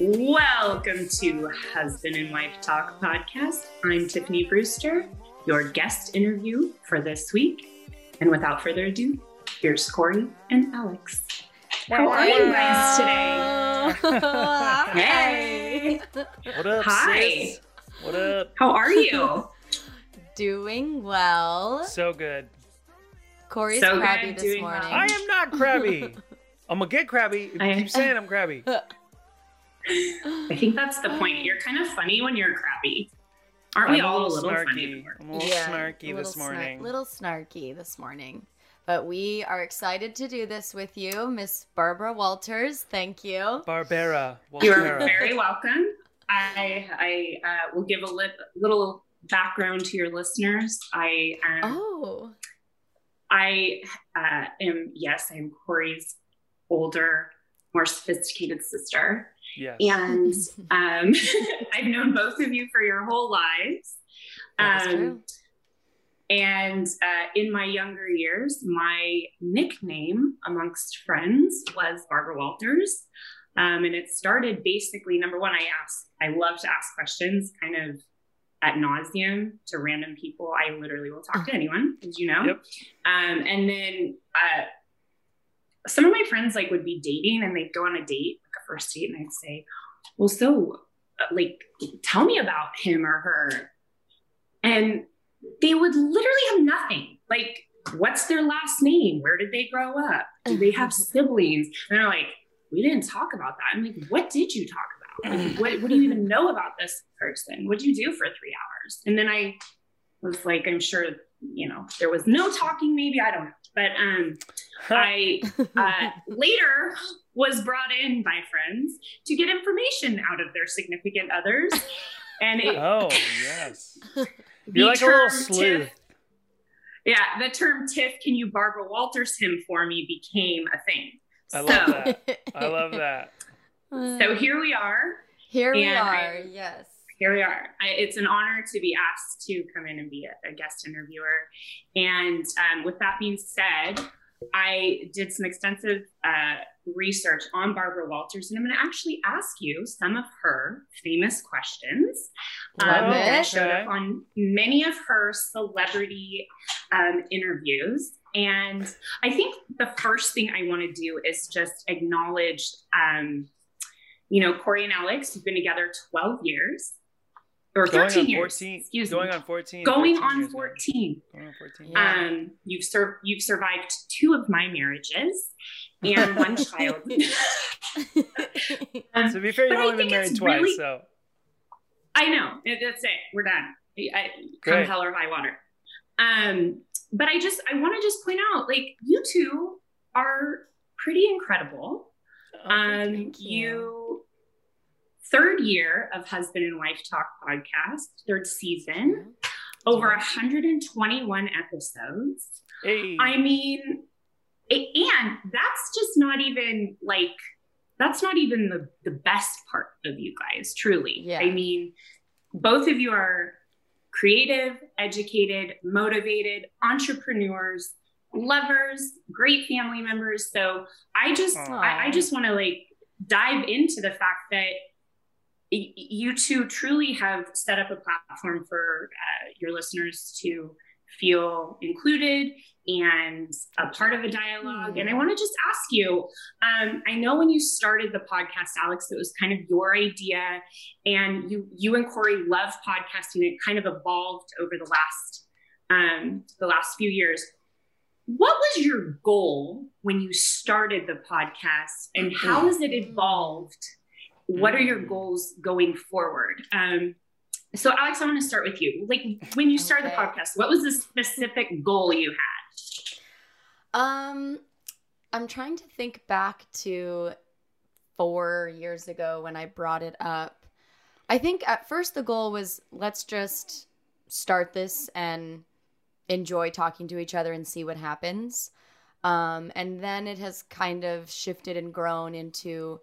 Welcome to Husband and Wife Talk podcast. I'm Tiffany Brewster, your guest interview for this week. And without further ado, here's Corey and Alex. How are you guys today? Hey. What up, Hi. sis? What up? How are you? Doing well. So good. Corey's So crabby good, this doing morning. well. I am not crabby. I'm gonna get crabby. If you I- keep saying I'm crabby. I think that's the point. You're kind of funny when you're crabby. Aren't we I'm all a little funny? snarky. when we're- I'm a little Yeah, snarky little this snar- morning. little snarky this morning. But we are excited to do this with you, Miss Barbara Walters. Thank you. Barbara. You are very welcome. I I uh, will give a lit, little background to your listeners. I um, Oh, I uh, am yes, I'm Corey's older, more sophisticated sister, Yes. and um, I've known both of you for your whole lives. Um. And uh, in my younger years, my nickname amongst friends was Barbara Walters. Um, and it started basically number one, I ask, I love to ask questions kind of at nauseum to random people. I literally will talk to anyone, as you know. Yep. Um, and then uh, some of my friends like would be dating and they'd go on a date, like a first date, and I'd say, Well, so uh, like tell me about him or her. And they would literally have nothing. Like, what's their last name? Where did they grow up? Do they have siblings? And they're like, we didn't talk about that. I'm like, what did you talk about? Like, what, what do you even know about this person? What did you do for three hours? And then I was like, I'm sure, you know, there was no talking, maybe, I don't know. But um, I uh, later was brought in by friends to get information out of their significant others. And it, oh yes. You're like a little sleuth. Tiff- yeah, the term Tiff, can you Barbara Walters him for me became a thing. I so, love that. I love that. So here we are. Here we are. I- yes. Here we are. I, it's an honor to be asked to come in and be a, a guest interviewer. And um, with that being said, I did some extensive uh, research on Barbara Walters, and I'm going to actually ask you some of her famous questions. Love um, it. showed up on many of her celebrity um, interviews. And I think the first thing I want to do is just acknowledge, um, you know, Corey and Alex you've been together 12 years or Going 13 on years. 14. Excuse Going me. on 14. Going 13 on years now. 14. Going on 14. Yeah. Um, you've served, you've survived two of my marriages and one child. Um, To be fair, you've I only been married twice, really- so I know. That's it. We're done. I, come Great. hell or high water. Um, but I just I want to just point out, like you two are pretty incredible. Oh, um, thank you. you third year of Husband and Wife Talk podcast, third season, over 121 episodes. hey. I mean, it, and that's just not even like that's not even the the best part of you guys. Truly, Yeah. I mean, both of you are creative, educated, motivated entrepreneurs, lovers, great family members. So I just I, I just want to like dive into the fact that y- you two truly have set up a platform for uh, your listeners to feel included and a part of a dialogue. And I want to just ask you um, I know when you started the podcast, Alex, it was kind of your idea, and you you and Corey love podcasting. It kind of evolved over the last um, the last few years. What was your goal when you started the podcast, and how has it evolved? What are your goals going forward? Um, so, Alex, I want to start with you. Like when you started the podcast, what was the specific goal you had? Um, I'm trying to think back to four years ago when I brought it up. I think at first the goal was let's just start this and enjoy talking to each other and see what happens. Um, and then it has kind of shifted and grown into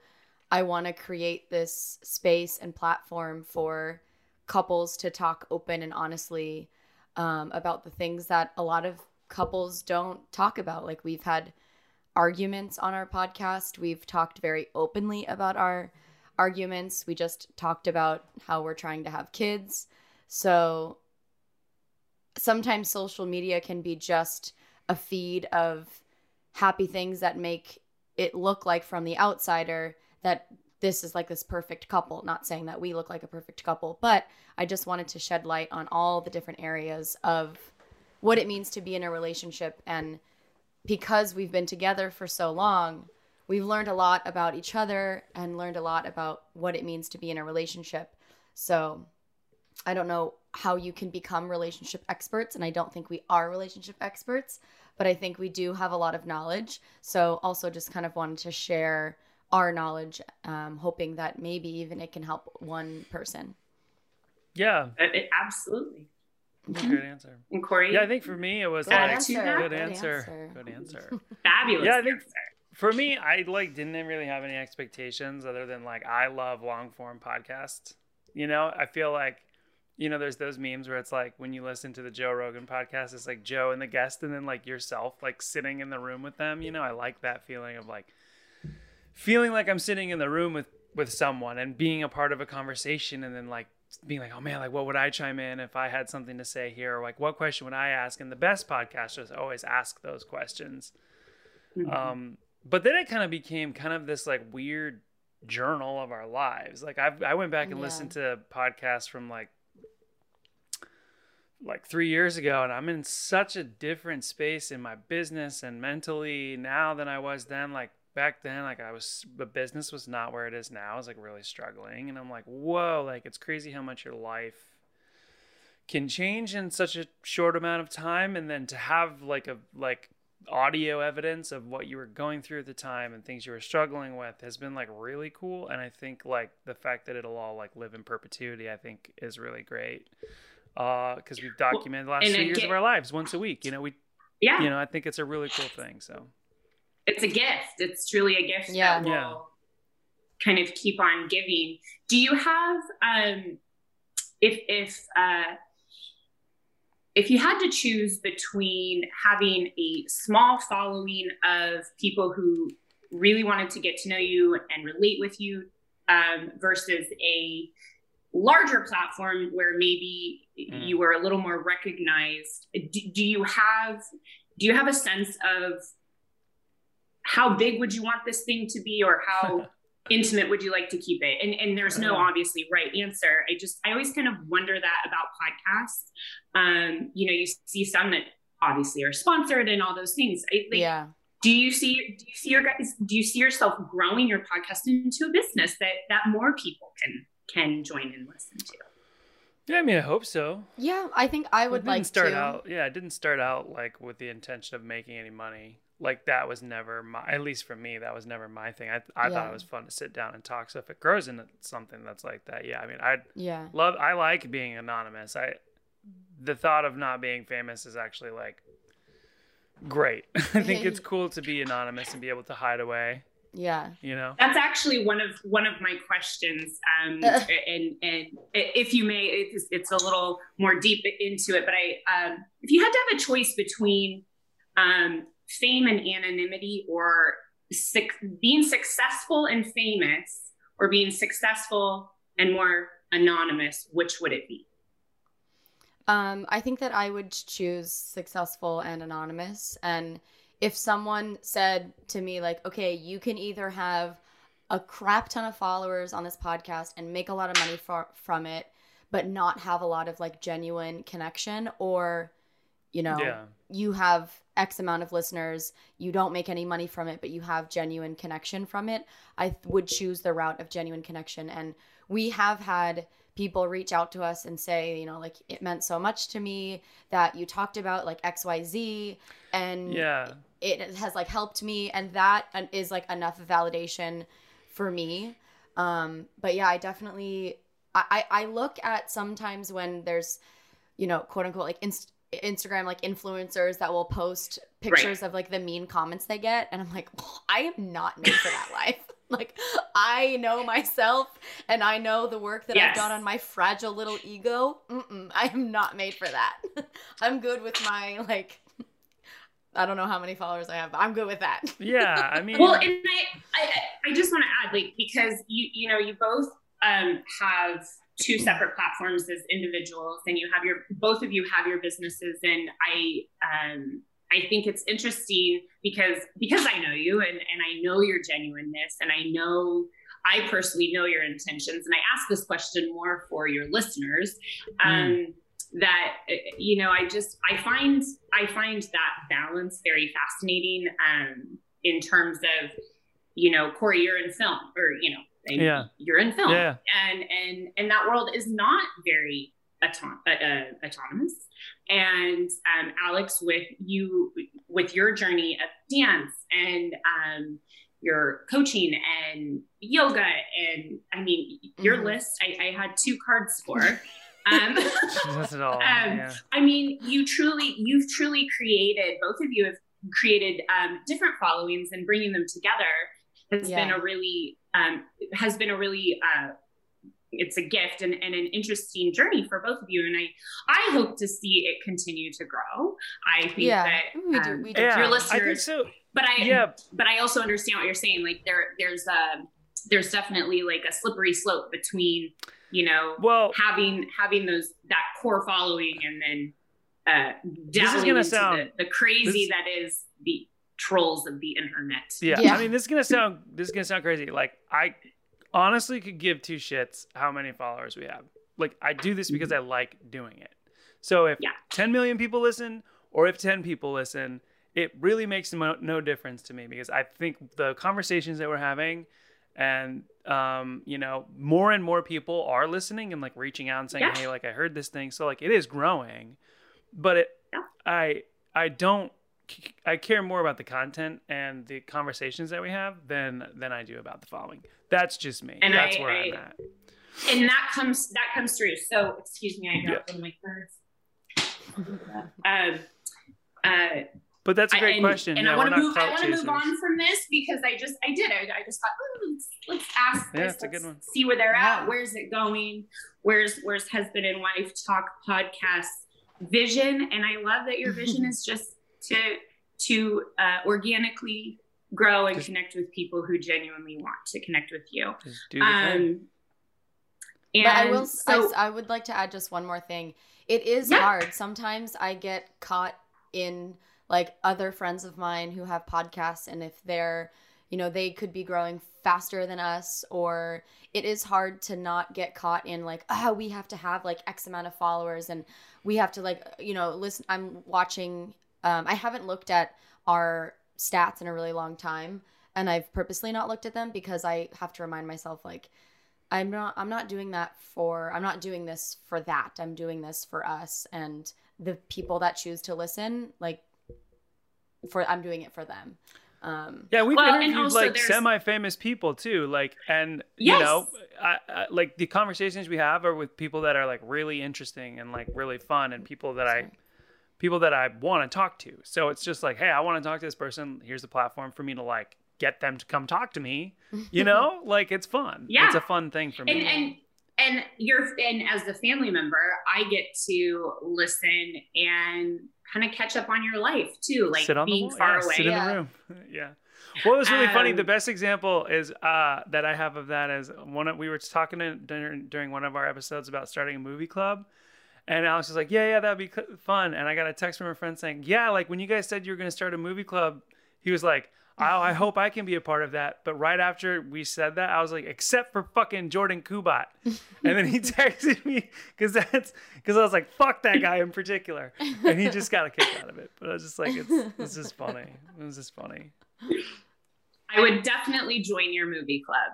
I want to create this space and platform for couples to talk open and honestly um, about the things that a lot of couples don't talk about. Like we've had arguments on our podcast. We've talked very openly about our arguments. We just talked about how we're trying to have kids. So sometimes social media can be just a feed of happy things that make it look like from the outsider that this is like this perfect couple. Not saying that we look like a perfect couple, but I just wanted to shed light on all the different areas of what it means to be in a relationship. And because we've been together for so long, we've learned a lot about each other and learned a lot about what it means to be in a relationship. So I don't know how you can become relationship experts, and I don't think we are relationship experts, but I think we do have a lot of knowledge. So also just kind of wanted to share our knowledge, um, hoping that maybe even it can help one person. Yeah. It- it- absolutely. Good answer. And Corey, Yeah, I think for me it was Good like answer. good Good answer. answer. Good answer. fabulous. Yeah, I think- answer. For me, I like didn't really have any expectations other than like I love long form podcasts. You know, I feel like you know, there's those memes where it's like when you listen to the Joe Rogan podcast, it's like Joe and the guest, and then like yourself, like sitting in the room with them. You know, I like that feeling of like feeling like I'm sitting in the room with with someone and being a part of a conversation, and then like being like, oh man, like what would I chime in if I had something to say here, or like what question would I ask? And the best podcasters always ask those questions. Mhm. Um, but then it kind of became kind of this like weird journal of our lives. Like I've, I went back and Yeah. listened to podcasts from like like three years ago, and I'm in such a different space in my business and mentally now than I was then. Like back then, like I was, the business was not where it is now. I was like really struggling, and I'm like, whoa, like it's crazy how much your life can change in such a short amount of time and then to have like a like audio evidence of what you were going through at the time and things you were struggling with has been like really cool and i think like the fact that it'll all like live in perpetuity i think is really great uh because we've documented the last and two years get- of our lives once a week you know we yeah, you know i think it's a really cool thing so it's a gift. It's truly a gift Yeah. that will Yeah. kind of keep on giving. Do you have um if if uh if you had to choose between having a small following of people who really wanted to get to know you and relate with you um, versus a larger platform where maybe Mm. you were a little more recognized do, do you have do you have a sense of how big would you want this thing to be or how intimate would you like to keep it and and there's no Uh. obviously right answer i just i always kind of wonder that about podcasts um you know you see some that obviously are sponsored and all those things I, like, yeah. do you see do you see your guys do you see yourself growing your podcast into a business that that more people can can join and listen to. Yeah i mean i hope so. Yeah, I think I would it didn't like start to. out yeah it didn't start out like with the intention of making any money. Like that was never my at least for me that was never my thing. I, I thought it was fun to sit down and talk. So if it grows into something that's like that yeah i mean i Yeah. love i like being anonymous. I the thought of not being famous is actually like great. I think it's cool to be anonymous and be able to hide away Yeah. you know that's actually one of one of my questions um and and if you may it's, it's a little more deep into it but i um if you had to have a choice between um fame and anonymity or suc- being successful and famous or being successful and more anonymous which would it be Um, I think that I would choose successful and anonymous. And if someone said to me, like, okay, you can either have a crap ton of followers on this podcast and make a lot of money for, from it, but not have a lot of like genuine connection, or, you know, yeah you have X amount of listeners, you don't make any money from it, but you have genuine connection from it, I th- would choose the route of genuine connection. And we have had people reach out to us and say, you know, like it meant so much to me that you talked about like XYZ and yeah. it has like helped me and that is like enough validation for me. Um but yeah i definitely i i I look at sometimes when there's you know quote unquote like inst- instagram like influencers that will post pictures of like the mean comments they get and i'm like i am not made for that life like I know myself and I know the work that I've done on my fragile little ego. Mm-mm, I am not made for that. I'm good with my like. I don't know how many followers I have, but I'm good with that. Yeah, I mean, well and I, I i just want to add like because you you know you both um have two separate platforms as individuals and you have your both of you have your businesses and i um i think it's interesting because because i know you and and i know your genuineness and i know i personally know your intentions and i ask this question more for your listeners um that uh, you know i just i find i find that balance very fascinating um in terms of you know corey you're in film or you know Yeah. you're in film Yeah. and and and that world is not very auton- uh, uh, autonomous and um, alex with you with your journey of dance and um, your coaching and yoga and i mean your Mhm. list I, I had two cards for um, it all. Um, yeah. I mean, you truly, you've truly created, both of you have created um, different followings and bringing them together has Yeah. been a really, um, has been a really, uh, it's a gift and, and an interesting journey for both of you. And I, I hope to see it continue to grow. I think Yeah, that, we do. um, We do. Yeah, your I think listeners- so. but I, Yeah, but I also understand what you're saying. Like there, there's a, there's definitely like a slippery slope between, you know, well, having having those that core following and then uh This is gonna into sound- the, the crazy this- that is the trolls of the internet. Yeah. Yeah. I mean, this is gonna sound this is gonna sound crazy. Like I honestly could give two shits how many followers we have. Like I do this because I like doing it. So if Yeah. 10 million people listen, or if 10 people listen, it really makes no, no difference to me because I think the conversations that we're having, and um, you know, more and more people are listening and like reaching out and saying, Yeah. "Hey, like I heard this thing," so like it is growing, but it, Yeah. I, I don't I care more about the content and the conversations that we have than than I do about the following. That's just me. And That's I- where I, am at. And that comes that comes through. So excuse me, I dropped one of my cards. um uh But that's a great and, question. And yeah, I want to move. I want to move on from this because I just I did. I, I just thought "Ooh, let's, let's ask Yeah, this. it's a good let's one. See where they're Yeah. at. Where's it going? Where's Where's husband and wife talk podcast vision? And I love that your vision is just to to uh, organically grow and Just- connect with people who genuinely want to connect with you. Just do. Um, and but I will. I so- s I would like to add just one more thing. It is Yeah. hard. Sometimes I get caught in like other friends of mine who have podcasts, and if they're, you know, they could be growing faster than us, or it is hard to not get caught in like, oh, we have to have like X amount of followers, and we have to like, you know, listen. I'm watching. Um, I haven't looked at our stats in a really long time, and I've purposely not looked at them because I have to remind myself like I'm not I'm not doing that for I'm not doing this for that. I'm doing this for us and the people that choose to listen like for I'm doing it for them. Um Yeah, we've Well, interviewed like there's- semi-famous people too, like, and you know, I, I, like the conversations we have are with people that are like really interesting and like really fun, and people that I, people that I want to talk to. So it's just like, hey, I want to talk to this person. Here's the platform for me to like get them to come talk to me. You know, like it's fun. Yeah. it's a fun thing for me. and and and you're and as a family member i get to listen and kind of catch up on your life too like sit on being the wall, far yeah, away sit in Yeah. the room. yeah. What was really funny, the Um, best example is uh, that I have of that is one of, we were talking to, during, during one of our episodes about starting a movie club. And Alex was like, yeah, yeah, that'd be fun. And I got a text from a friend saying, yeah, like when you guys said you were going to start a movie club, he was like, oh, I hope I can be a part of that. But right after we said that, I was like, except for fucking Jordan Kubat. and then he texted me because that's because I was like, fuck that guy in particular. And he just got a kick out of it. But I was just like, it's, this is funny. This is funny. i would definitely join your movie club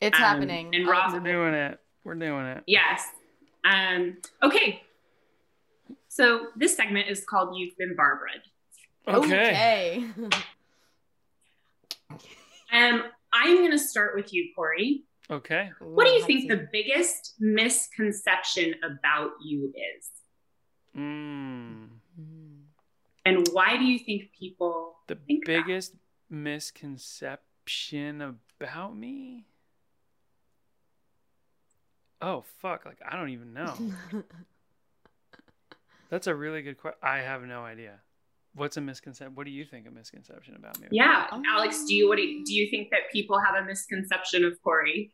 it's Um, happening. and I'll- Rob- We're doing it. We're doing it. yes um okay so this segment is called you've been barbara Okay. okay. um i'm going to start with you corey Okay. what do you think seat. the biggest misconception about you is Mm. And why do you think people The Think about it. biggest misconception About me? Oh fuck! Like I don't even know. That's a really good question. I have no idea. What's a misconception? What do you think a misconception about me? Yeah, Um, Alex, do you what do you, do you think that people have a misconception of Corey?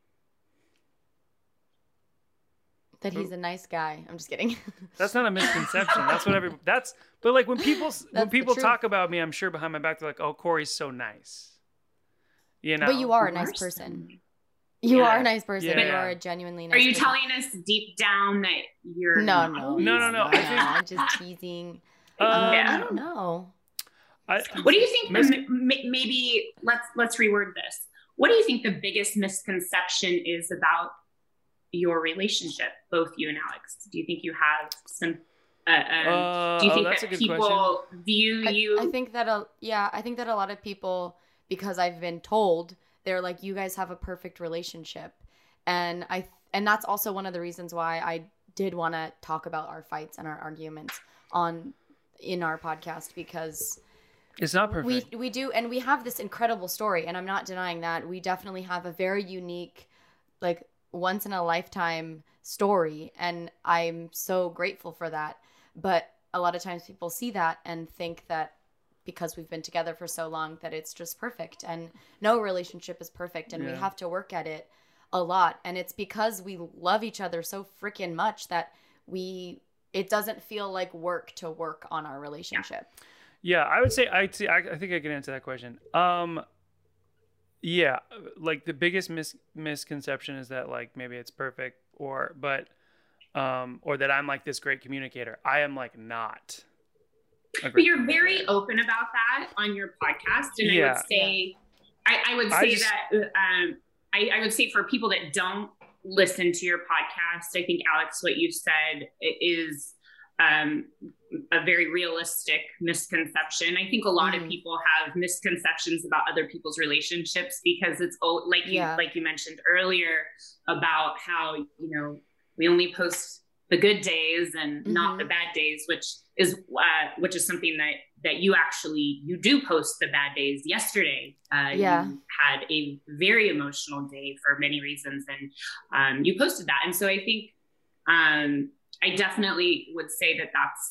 that he's a nice guy. I'm just kidding. That's not a misconception. That's what every. That's but like when people when That's the people talk about me, I'm sure behind my back they're like, "Oh, Corey's so nice." You know. But you are a nice Worse person. Than- You Yeah. are a nice person. You are a genuinely nice Are you person. telling us deep down that you're No, not? no. No, no, no, I No, think- I'm just teasing. Um, Um, Yeah. I don't know. I, What do you think? Mis- the, maybe let's let's reword this. What do you think the biggest misconception is about your relationship, both you and Alex? Do you think you have some? Uh, um, Uh, do you oh, think that's a that good people view I, you? I think that a yeah, I think that a lot of people because I've been told they're like you guys have a perfect relationship. And I and that's also one of the reasons why I did want to talk about our fights and our arguments on in our podcast because It's not perfect. we we do and we have this incredible story and i'm not denying that we definitely have a very unique like once in a lifetime story and i'm so grateful for that but a lot of times people see that and think that because we've been together for so long that it's just perfect and no relationship is perfect and we have to work at it a lot and it's because we love each other so freaking much that we it doesn't feel like work to work on our relationship Yeah, I would say I, t- I think I can answer that question. Um, yeah, like the biggest mis- misconception is that like maybe it's perfect or but um or that I'm like this great communicator. I am like not. A But you're very open about that on your podcast, and I would say, I, I would I say just- that um, I, I would say for people that don't listen to your podcast, I think Alex, what you said is um, a very realistic misconception. I think a lot of Mhm. people have misconceptions about other people's relationships because it's like you Yeah. like you mentioned earlier about how you know we only post the good days and not Mhm. the bad days, which is uh, which is something that that you actually you do post the bad days. Yesterday, uh, Yeah. you had a very emotional day for many reasons, and um, you posted that. And so I think um, I definitely would say that that's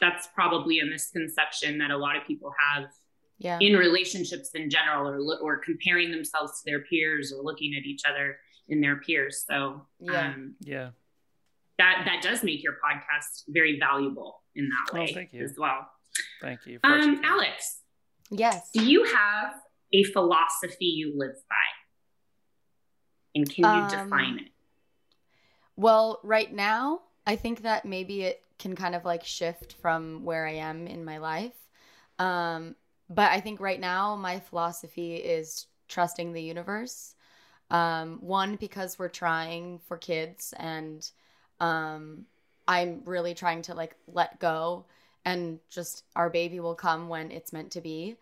that's probably a misconception that a lot of people have yeah in relationships in general, or or comparing themselves to their peers, or looking at each other in their peers. So Yeah. um, Yeah. That that does make your podcast very valuable in that Oh, way thank you. as well. Thank you. Um, Alex, yes do you have a philosophy you live by? And can you Um, define it? Well, right now, I think that maybe it can kind of like shift from where I am in my life. Um, but I think right now, my philosophy is trusting the universe. Um, one, because we're trying for kids, and um, I'm really trying to like let go, and just our baby will come when it's meant to be.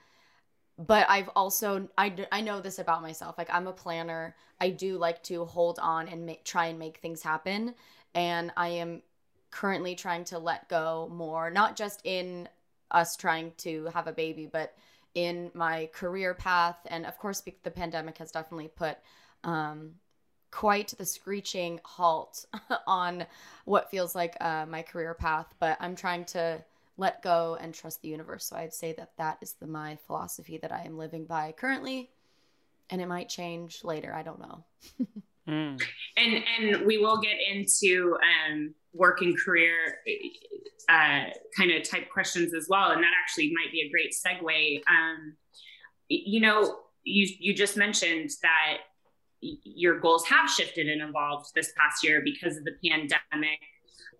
But I've also, I, I know this about myself. Like, I'm a planner. I do like to hold on and try and make things happen. And I am currently trying to let go more, not just in us trying to have a baby, but in my career path. And of course, the pandemic has definitely put um, quite the screeching halt on what feels like uh, my career path. But I'm trying to let go and trust the universe. So I'd say that that is the my philosophy that I am living by currently. And it might change later. I don't know. Mm. And and we will get into um, work and career uh, kind of type questions as well. And that actually might be a great segue. Um, you know, you you just mentioned that y- your goals have shifted and evolved this past year because of the pandemic.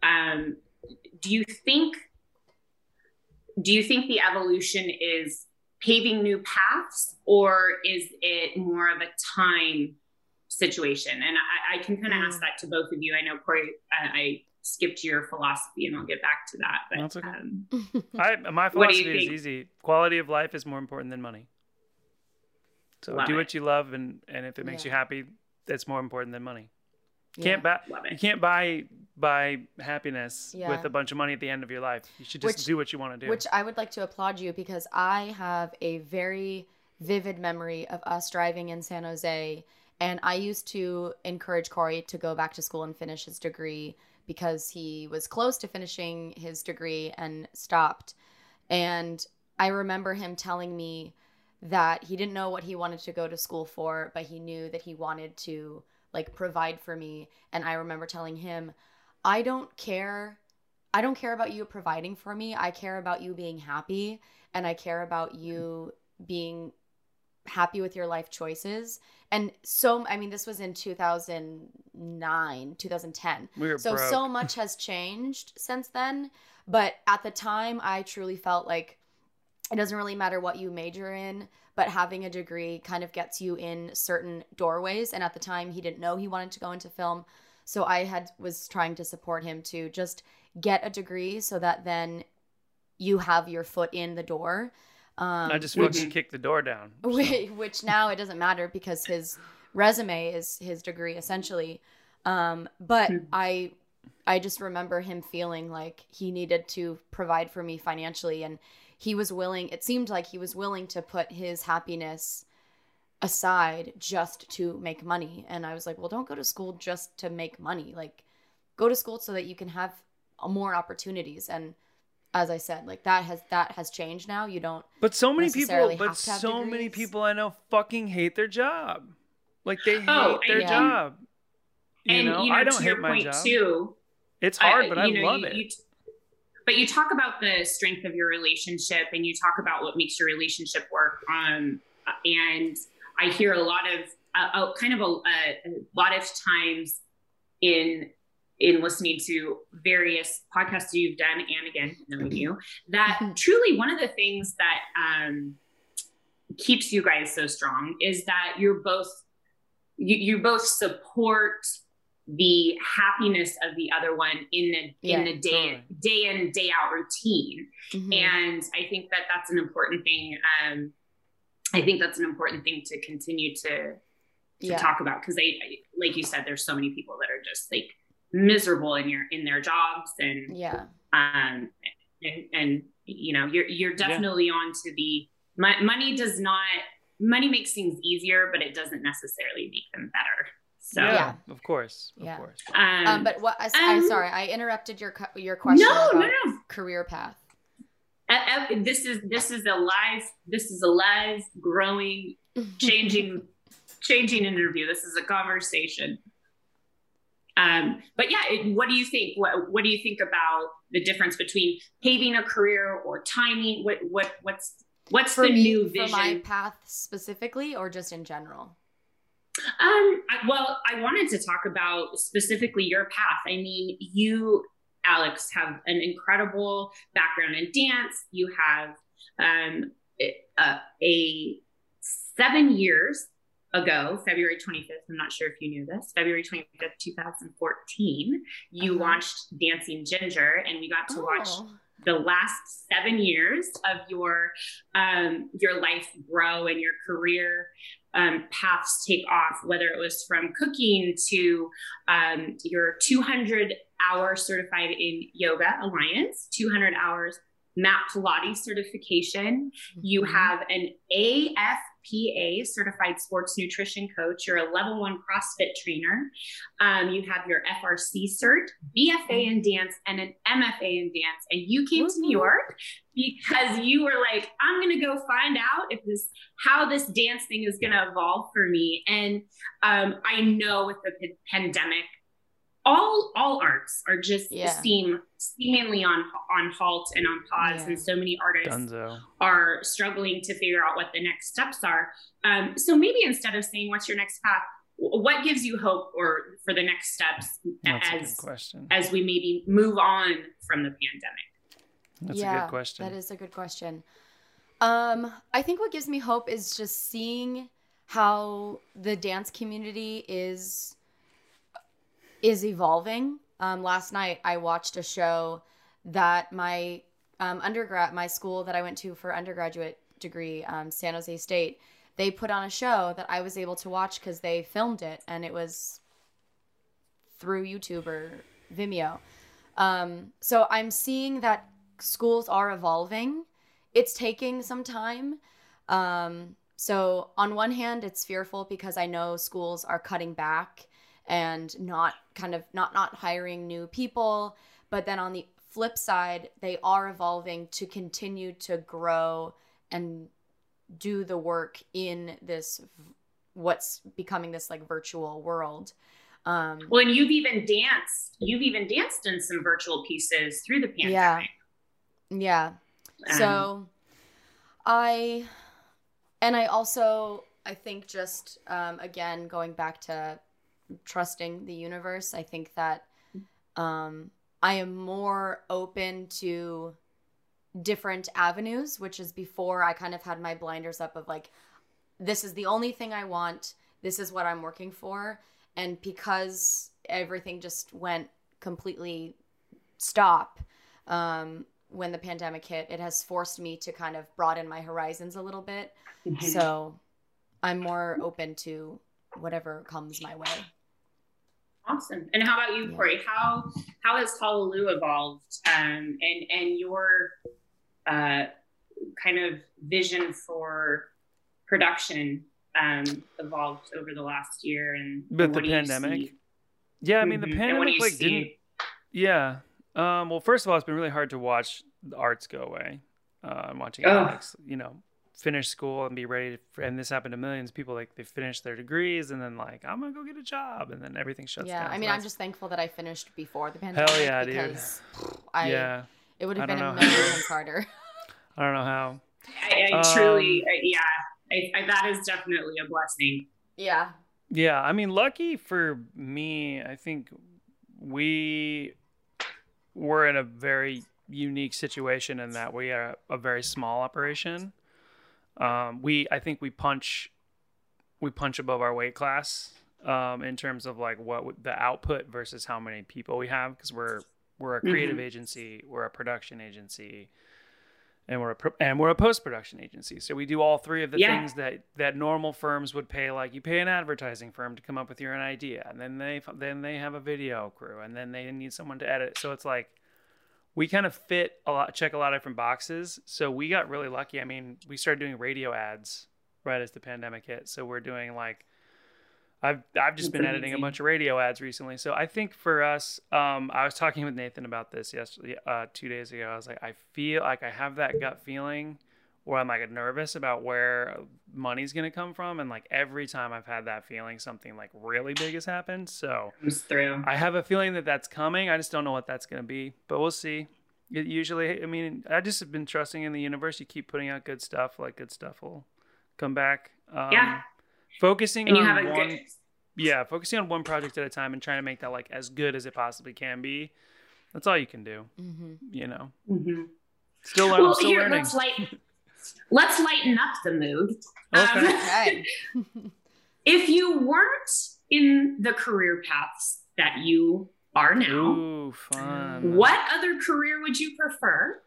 Um, do you think do you think the evolution is paving new paths or is it more of a time situation and i, I can kind of Mm. ask that to both of you i know corey I, I skipped your philosophy and i'll get back to that but That's okay. um, I my What do you philosophy is easy. Quality of life is more important than money. So Love do it. what you love, and and if it makes you happy, that's more important than money. You Yeah. Can't buy you can't buy buy happiness Yeah. with a bunch of money at the end of your life. You should just Which- do what you want to do. Which I would like to applaud you because I have a very, vivid memory of us driving in San Jose. And I used to encourage Corey to go back to school and finish his degree because he was close to finishing his degree and stopped. And I remember him telling me that he didn't know what he wanted to go to school for, but he knew that he wanted to like provide for me. And I remember telling him, I don't care. I don't care about you providing for me. I care about you being happy and I care about you being happy with your life choices. And so, I mean, this was in 2009, 2010. We so, broke. so much has changed since then. But at the time, I truly felt like it doesn't really matter what you major in, but having a degree kind of gets you in certain doorways. And at the time, he didn't know he wanted to go into film. So I had was trying to support him to just get a degree so that then you have your foot in the door. Um, I just fucking kicked the door down. so. Which now it doesn't matter because his resume is his degree essentially um but Hmm. i i just remember him feeling like he needed to provide for me financially and he was willing it seemed like he was willing to put his happiness aside just to make money and i was like well don't go to school just to make money like go to school so that you can have more opportunities and as i said like that has that has changed now you don't But so many people, but have have so many people I know fucking hate their job. Like they oh, hate Oh, their yeah. job. You and know, you know, I don't to hate your my point job. too, It's hard, but I know, love you- it. you t- but you talk about the strength of your relationship, and you talk about what makes your relationship work. Um, and I hear a lot of, uh, uh, kind of a, a, a lot of times in in listening to various podcasts you've done, and again knowing you, that truly one of the things that um, keeps you guys so strong is that you're both you, you both support the happiness of the other one in the Yeah, in the day totally. day in day out routine. Mhm. and i think that that's an important thing um i think that's an important thing to continue to to yeah. talk about because they like you said there's so many people that are just like miserable in your in their jobs and yeah. um and, and you know you're you're definitely on to the mo- money does not money makes things easier but it doesn't necessarily make them better so yeah, Yeah. of course, of Yeah. course. um, um, but what I, I um, sorry i interrupted your your question no about no. no career path. Uh, uh, this is this is a live this is a live growing changing changing interview. This is a conversation. Um but yeah it, what do you think what what do you think about the difference between paving a career or timing? What what what's what's for the me new for vision? my path specifically or just in general Um, I, well, I wanted to talk about specifically your path. I mean, you, Alex, have an incredible background in dance. You have um, a, a seven years ago, February 25th, I'm not sure if you knew this, February 25th, 2014, you Uh-huh. launched Dancing Ginger, and we got to watch Oh. the last seven years of your um, your life grow and your career um, paths take off, whether it was from cooking to um, your 200 hour certified in yoga alliance, 200 hours mat Pilates certification. You Mhm. have an AFPA certified sports nutrition coach. You're a level one CrossFit trainer. Um, you have your FRC cert, BFA in dance, and an MFA in dance. And you came to New York because you were like, I'm going to go find out if this, how this dance thing is going to evolve for me. And um, I know with the p- pandemic, all all arts are just Yeah. seem seemingly on on halt and on pause, Yeah. and so many artists Dunzo. are struggling to figure out what the next steps are. Um, so maybe instead of saying what's your next path, what gives you hope or for the next steps That's as question. as we maybe move on from the pandemic? That's yeah, a good question. That is a good question. Um, I think what gives me hope is just seeing how the dance community is is evolving. Um, last night I watched a show that my um, undergrad, my school that I went to for undergraduate degree, um, San Jose State, they put on a show that I was able to watch because they filmed it and it was through YouTube or Vimeo. Um, so I'm seeing that schools are evolving. It's taking some time. Um, so on one hand, it's fearful because I know schools are cutting back and not kind of not not hiring new people, but then on the flip side, they are evolving to continue to grow and do the work in this what's becoming this like virtual world. Um, well, and you've even danced. You've even danced in some virtual pieces through the pandemic. Yeah. Yeah. Um, so I, and I also, I think just, um, again, going back to trusting the universe, I think that um, I am more open to different avenues, which is before I kind of had my blinders up of like, this is the only thing I want. This is what I'm working for. And because everything just went completely stop um, when the pandemic hit, it has forced me to kind of broaden my horizons a little bit. mhm. So I'm more open to whatever comes my way. Awesome. And how about you, Yeah. Corey? How how has Hallelujah evolved, um, and and your uh, kind of vision for production um, evolved over the last year? And With the what do you pandemic? Yeah, I mean the Mhm. And what do pandemic you like see? didn't. Yeah. Um, well, first of all, it's been really hard to watch the arts go away. Uh, I'm watching Ugh. Alex, you know, finish school and be ready. To, and this happened to millions of people. Like they finish their degrees and then like I'm gonna go get a job, and then everything shuts yeah, down. I So mean, I'm just thankful that I finished before the pandemic. hell yeah, dude. I, yeah. it would have been a million how. times harder. I don't know how. I, I Um, truly, I, yeah, I, I, that is definitely a blessing. yeah. Yeah, I mean, lucky for me, I think we were in a very unique situation in that we are a very small operation. Um, we, I think, we punch, we punch above our weight class um, in terms of like what the output versus how many people we have because we're we're a creative Mhm. agency, we're a production agency, and we're a pro- and we're a post production agency. So we do all three of the Yeah. things that that normal firms would pay. Like you pay an advertising firm to come up with your own idea, and then they then they have a video crew, and then they need someone to edit. So it's like we kind of fit a lot, check a lot of different boxes. So we got really lucky. I mean, we started doing radio ads right as the pandemic hit. So we're doing like I've I've just That's been editing a bunch of radio ads recently. So I think for us, um, I was talking with Nathan about this yesterday, uh, two days ago. I was like, I feel like I have that gut feeling where I'm like nervous about where money's gonna come from, and like every time I've had that feeling, something like really big has happened. So Comes through. I have a feeling that that's coming. I just don't know what that's gonna be, but we'll see. It usually, I mean, I just have been trusting in the universe. You keep putting out good stuff, like good stuff will come back. Um, Yeah. Focusing and you on have a one, good. yeah, focusing on one project at a time and trying to make that like as good as it possibly can be. That's all you can do, hmm you know. Mhm. Still, learn, I'm Well, still here learning. let's light. Let's lighten up the mood. Um, Okay. Okay. if you weren't in the career paths that you are now, Ooh, fun. what other career would you prefer?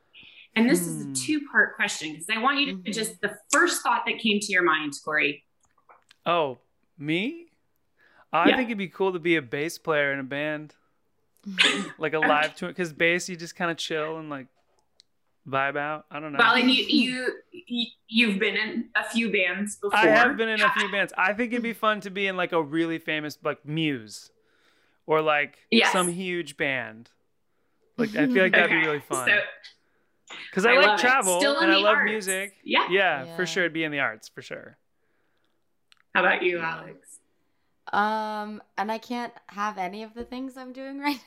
And this is Hmm. a two part question because I want you to Mhm. just the first thought that came to your mind, Corey. Oh, me? I Yeah. think it'd be cool to be a bass player in a band, like a live tour. Because bass, you just kind of chill and like vibe out. I don't know. Well, and you you you- you've been in a few bands before. I have been in a few bands. I think it'd be fun to be in like a really famous like Muse, or like Yes. some huge band. Like I feel like that'd be really fun. So, Because I, I like travel and I love arts. music. Yeah. yeah, Yeah. for sure. It'd be in the arts for sure. how about you, Alex? um, and I can't have any of the things I'm doing right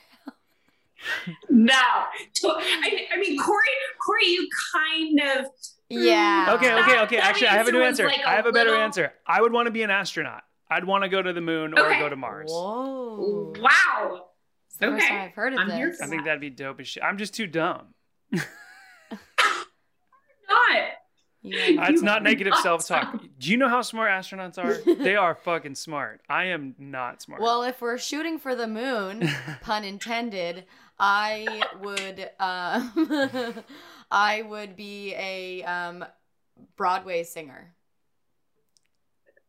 No, I, I mean Corey. Corey, you kind of Yeah. Okay, okay, okay. that Actually, I have a new answer answer. like a I have a better little- answer. I would want to be an astronaut. I'd want to go to the moon or Okay. go to Mars. Whoa. wow. It's the first Okay. time I've heard of I'm this. for I think that'd be dope as shit. I'm just too dumb. Not. Yeah. Uh, it's not negative self talk. Do you know how smart astronauts are? they are fucking smart. I am not smart. Well, if we're shooting for the moon, pun intended, I would um I would be a um Broadway singer.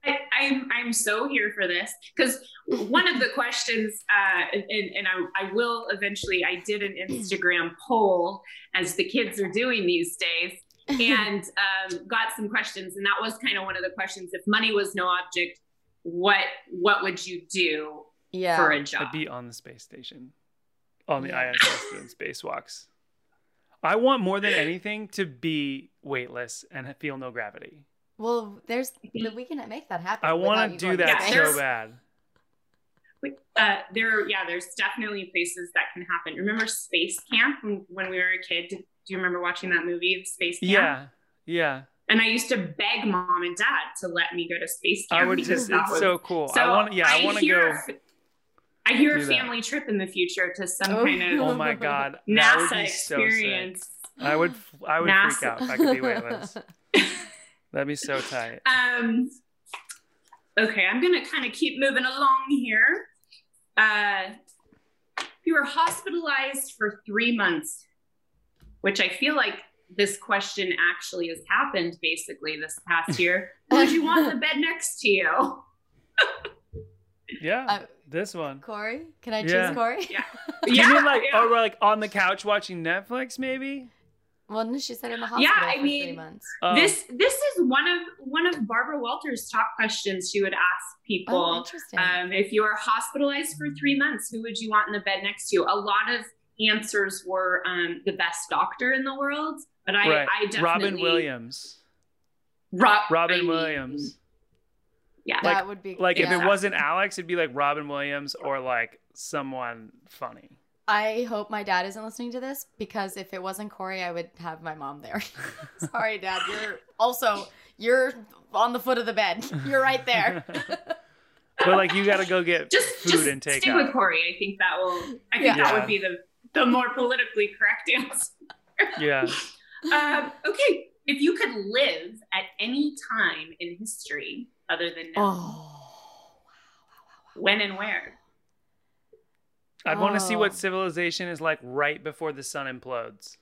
I, I'm I'm so here for this because one of the questions, uh, and, and I, I will eventually. I did an Instagram poll as the kids are doing these days, and um, got some questions, and that was kind of one of the questions. If money was no object, what what would you do Yeah. for a job? I'd be on the space station, on the ISS doing spacewalks. I want more than anything to be weightless and feel no gravity. well, there's we can make that happen. I want to do that Yeah, so bad. uh, there, yeah, there's definitely places that can happen. Remember Space Camp when, when we were a kid? Do you remember watching that movie, Space Camp? Yeah, yeah. And I used to beg mom and dad to let me go to Space Camp. I would just, it's was- so cool. I want. Yeah, I, want to go. Hear- I hear do a that. family trip in the future to some Oh. kind of Oh my god, that would NASA be so sick. experience. I would. I would freak out if I could be weightless. That'd be so tight. Um, okay, I'm gonna kind of keep moving along here. Uh, you were hospitalized for three months, which I feel like this question actually has happened basically this past year. Who would you want the bed next to you? Yeah, Uh, this one. Corey, can I choose Corey? Yeah. you mean like, yeah. or like on the couch watching Netflix, maybe? Well, no, she said in the Yeah, hospital I for mean, three months. Um, this this is one of one of Barbara Walters' top questions she would ask Oh, people. interesting. Um, if you were hospitalized for three months, who would you want in the bed next to you? A lot of answers were um, the best doctor in the world, but I, right. I definitely Robin Williams. Rob, Robin I mean, Williams. Yeah, like- that would be Like if it wasn't Alex, it'd be like Robin Williams or like someone funny. I hope my dad isn't listening to this because if it wasn't Corey, I would have my mom there. Sorry, Dad. You're also you're on the foot of the bed. You're right there. But like you got to go get just food just and take stick out. with Corey. I think that will. I think Yeah. that would be the the more politically correct answer. Yeah. um, okay, if you could live at any time in history other than now, oh. when and where? I'd want to see Oh. what civilization is like right before the sun implodes.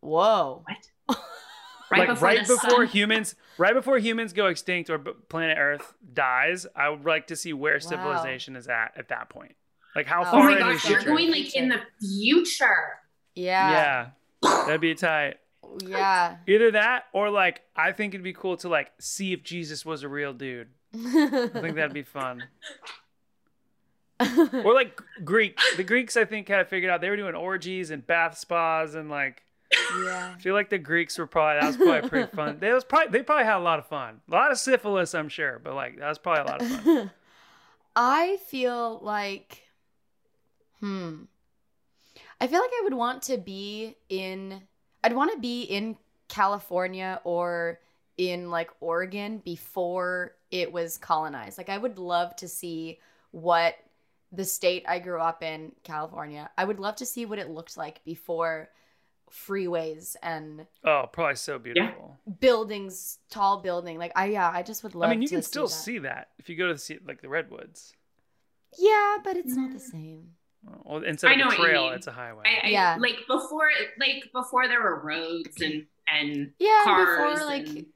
Whoa. What? like right before sun- humans, right before humans go extinct or planet Earth dies, I would like to see where civilization is at at that point. Like how Oh Oh far my in the gosh, you're future? going like in the future. Yeah. yeah, that'd be tight. Yeah. Either that or like I think it'd be cool to like see if Jesus was a real dude. I think that'd be fun. Or like Greek. The Greeks I think kind of figured out they were doing orgies and bath spas and like yeah. I feel like the Greeks were probably that was probably pretty fun. They was probably they probably had a lot of fun. A lot of syphilis, I'm sure, but like that was probably a lot of fun. I feel like, hmm. I feel like I would want to be in, I'd want to be in California or in like Oregon before it was colonized. Like, I would love to see what the state I grew up in, California, I would love to see what it looked like before freeways and Oh, probably so beautiful. buildings, tall building. Like, I, yeah, I just would love I mean, you to can see still that. see that if you go to see like the redwoods. Yeah, but it's mm. not the same. Well, instead I of know a what you trail, mean. it's a highway. I, I, Yeah. like before, like before there were roads and and Yeah, cars. before like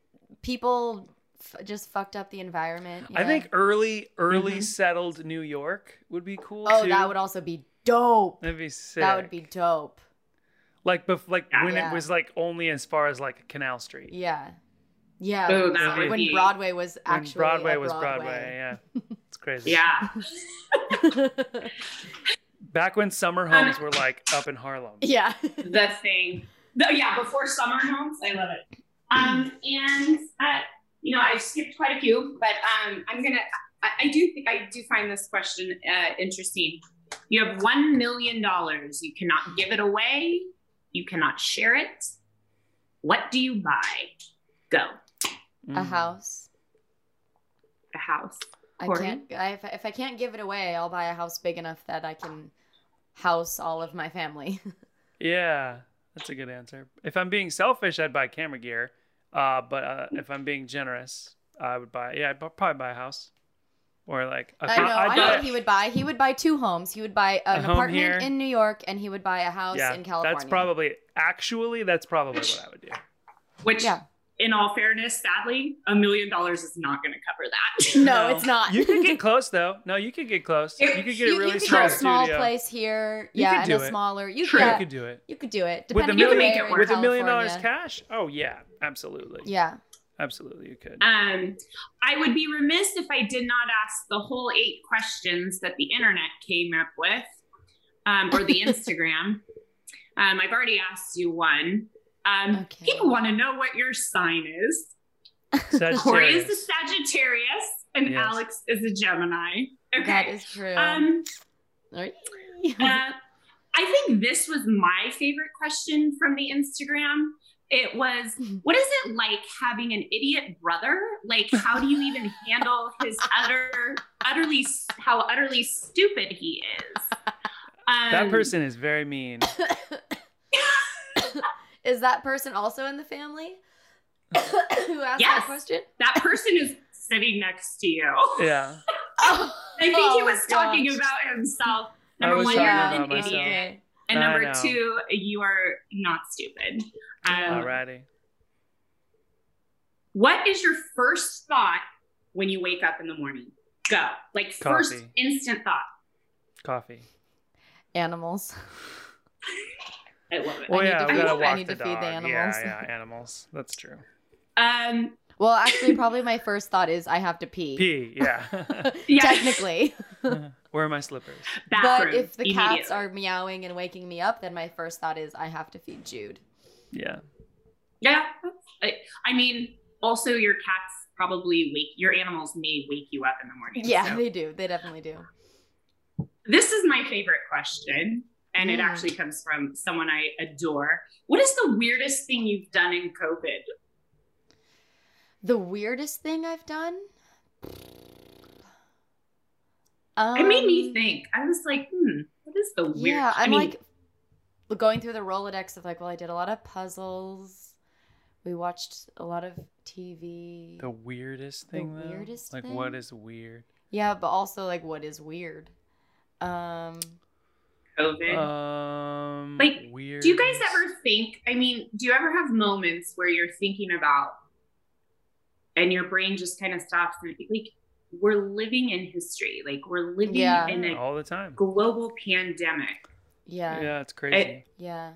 people f- just fucked up the environment. I think early, early Mhm. settled New York would be cool Oh, too. that would also be dope. That'd be sick. That would be dope. like, bef- like when Yeah. it was like only as far as like Canal Street. Yeah, yeah. Oh, that when Broadway was When actually Broadway a was Broadway. Yeah, it's crazy. yeah. Back when summer homes were like up in Harlem. yeah. the thing. The, yeah, before summer homes, I love it. Um, and uh, you know, I've skipped quite a few, but um, I'm gonna. I, I do think I do find this question uh, interesting. You have one million dollars. You cannot give it away. You cannot share it. What do you buy? Go A house. a house. I can't. I, if, if I can't give it away, I'll buy a house big enough that I can house all of my family. Yeah, that's a good answer. If I'm being selfish, I'd buy camera gear. Uh, but uh, if I'm being generous, I would buy. Yeah, I'd probably buy a house, or like a I know. I'd I know what he would buy. He would buy two homes. He would buy an apartment here. in New York, and he would buy a house yeah, in California. that's probably actually that's probably what I would do. Which Yeah. In all fairness, sadly, a million dollars is not going to cover that. No, it's not. You could get close though. No, you could get close. You could get a really could small get a small place here. You yeah, could and do a it. smaller. You True. You could do it you could do it. with a depending on million. make it work. With a million dollars cash. Oh yeah, absolutely. Yeah. Absolutely, you could. Um, I would be remiss if I did not ask the whole eight questions that the internet came up with, um, or the Instagram. um, I've already asked you one. Um, Okay. People want to know what your sign is. Sagittarius. Corey is a Sagittarius, and Yes. Alex is a Gemini. Okay. That is true. um, Right. uh, I think this was my favorite question from the Instagram. It was, what is it like having an idiot brother? Like, how do you even handle his utter, utterly, how utterly stupid he is? Um, that person is very mean. is that person also in the family? Who asked Yes. that question? that person is sitting next to you. Yeah. Oh, I think he Oh, was talking gosh. about himself. Number one, you're about an myself. idiot. And I number know. two, you are not stupid. Um, Alrighty. What is your first thought when you wake up in the morning? Go. Like first instant thought. Coffee. Animals. I love it. Well, need yeah, to we feed- gotta I need the to feed the animals. Yeah, yeah, animals. That's true. Um, Well, actually, probably my first thought is I have to pee. Pee. Yeah. yeah. Technically. Where are my slippers? Bathroom, but if the cats are meowing and waking me up, then my first thought is I have to feed Jude. Yeah. yeah, I, I mean, also your cats probably wake your animals may wake you up in the morning. Yeah, so. they do. They definitely do. This is my favorite question, and it actually comes from someone I adore. What is the weirdest thing you've done in COVID? The weirdest thing I've done? Um, it made me think. I was like, hmm, what is the weird? Yeah, I I'm mean, like going through the Rolodex of like, well, I did a lot of puzzles. We watched a lot of TV. The weirdest thing though? weirdest Like what thing? is weird? Yeah, but also like what is weird? Um COVID. Um Like, weird. do you guys ever think? I mean, do you ever have moments where you're thinking about, and your brain just kind of stops and like, we're living in history. Like we're living Yeah. in a all the time? global pandemic. yeah. Yeah, it's crazy. Yeah.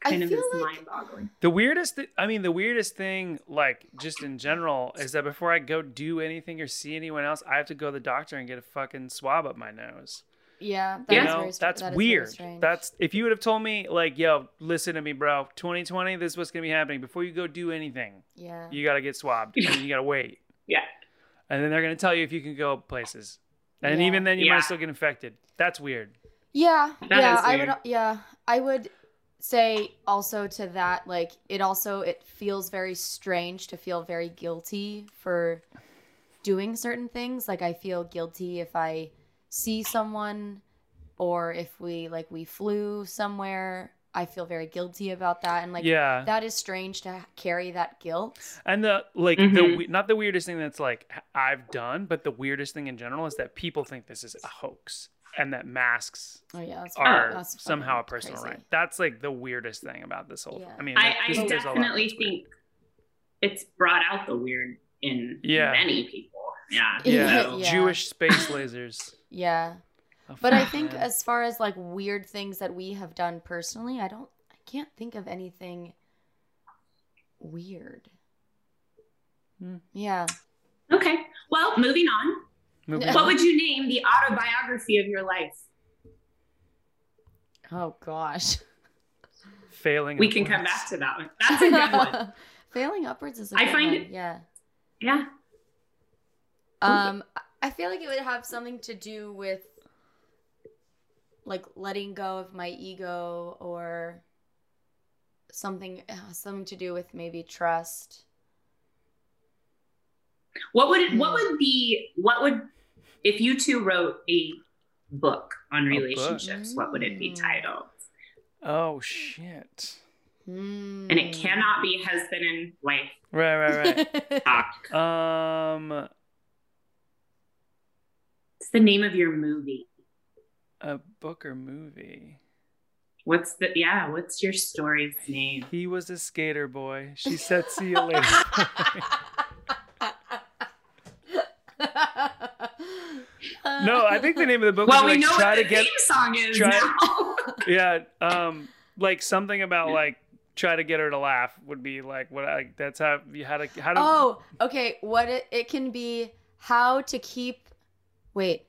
Kind I of feel like mind-boggling. The weirdest, th- I mean, the weirdest thing, like just in general, is that before I go do anything or see anyone else, I have to go to the doctor and get a fucking swab up my nose. Yeah, that You is know, very str- that's that is very weird. strange. That's if you would have told me, like, yo, listen to me, bro. 2020, this is what's gonna be happening. Before you go do anything, yeah. you gotta get swabbed, and you gotta wait, Yeah. and then they're gonna tell you if you can go places, and Yeah. even then you Yeah. might still get infected. That's weird. Yeah, That yeah, is I would yeah, I would say also to that like it also it feels very strange to feel very guilty for doing certain things. Like I feel guilty if I see someone or if we like we flew somewhere, I feel very guilty about that and like yeah, that is strange to carry that guilt. and the like the Mhm. we- not the weirdest thing that's like I've done, but the weirdest thing in general is that people think this is a hoax and that masks Oh yeah, that's are that's somehow a personal crazy. right. That's like the weirdest thing about this whole. Yeah. I mean, I, this- I there's a lot definitely that's weird. think it's brought out the weird in Yeah. many people. Yeah. Yeah, Yeah. Jewish space lasers. Yeah. But I think as far as like weird things that we have done personally, I don't I can't think of anything weird. Hmm. Yeah. Okay. Well, moving on. Moving Yeah. What on. would you name the autobiography of your life? Oh gosh. failing. We can come back to that one. That's a good one. Failing upwards is a I good find one. it- Yeah. Yeah. Um I feel like it would have something to do with like letting go of my ego or something uh, something to do with maybe trust. What would it, what Hmm. would be what would if you two wrote a book on book? relationships, what would it be Mm. titled? Oh shit! And it Hmm. cannot be husband and wife Right, right, talk. right. um, It's the name of your movie. a book or movie? What's the yeah? What's your story's name? He was a skater boy. She said, "See you later." no, I think the name of the book Well, was we like know try what to the get theme song is try- now. yeah, um, like something about like try to get her to laugh would be like what I that's how you how to how to oh, okay. What it, it can be how to keep wait.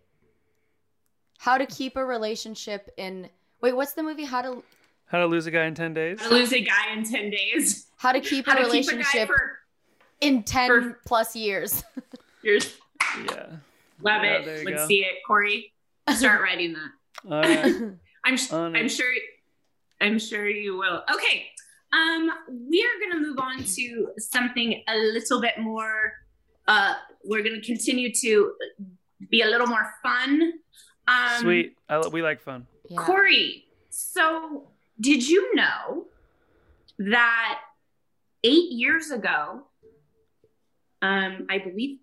How to keep a relationship in wait, what's the movie? How to how to lose a guy in ten days. How to lose a guy in ten days. how to keep How a to keep a relationship for in 10 for- plus years. years. Yeah. Love Yeah, it. Let's go. see it, Corey. Start writing that. All right. I'm sh- I'm sure I'm sure you will. Okay. Um we are going to move on to something a little bit more uh we're going to continue to be a little more fun. Um Sweet. I, lo- we like fun. yeah. Corey, so did you know that 8 years ago um I believe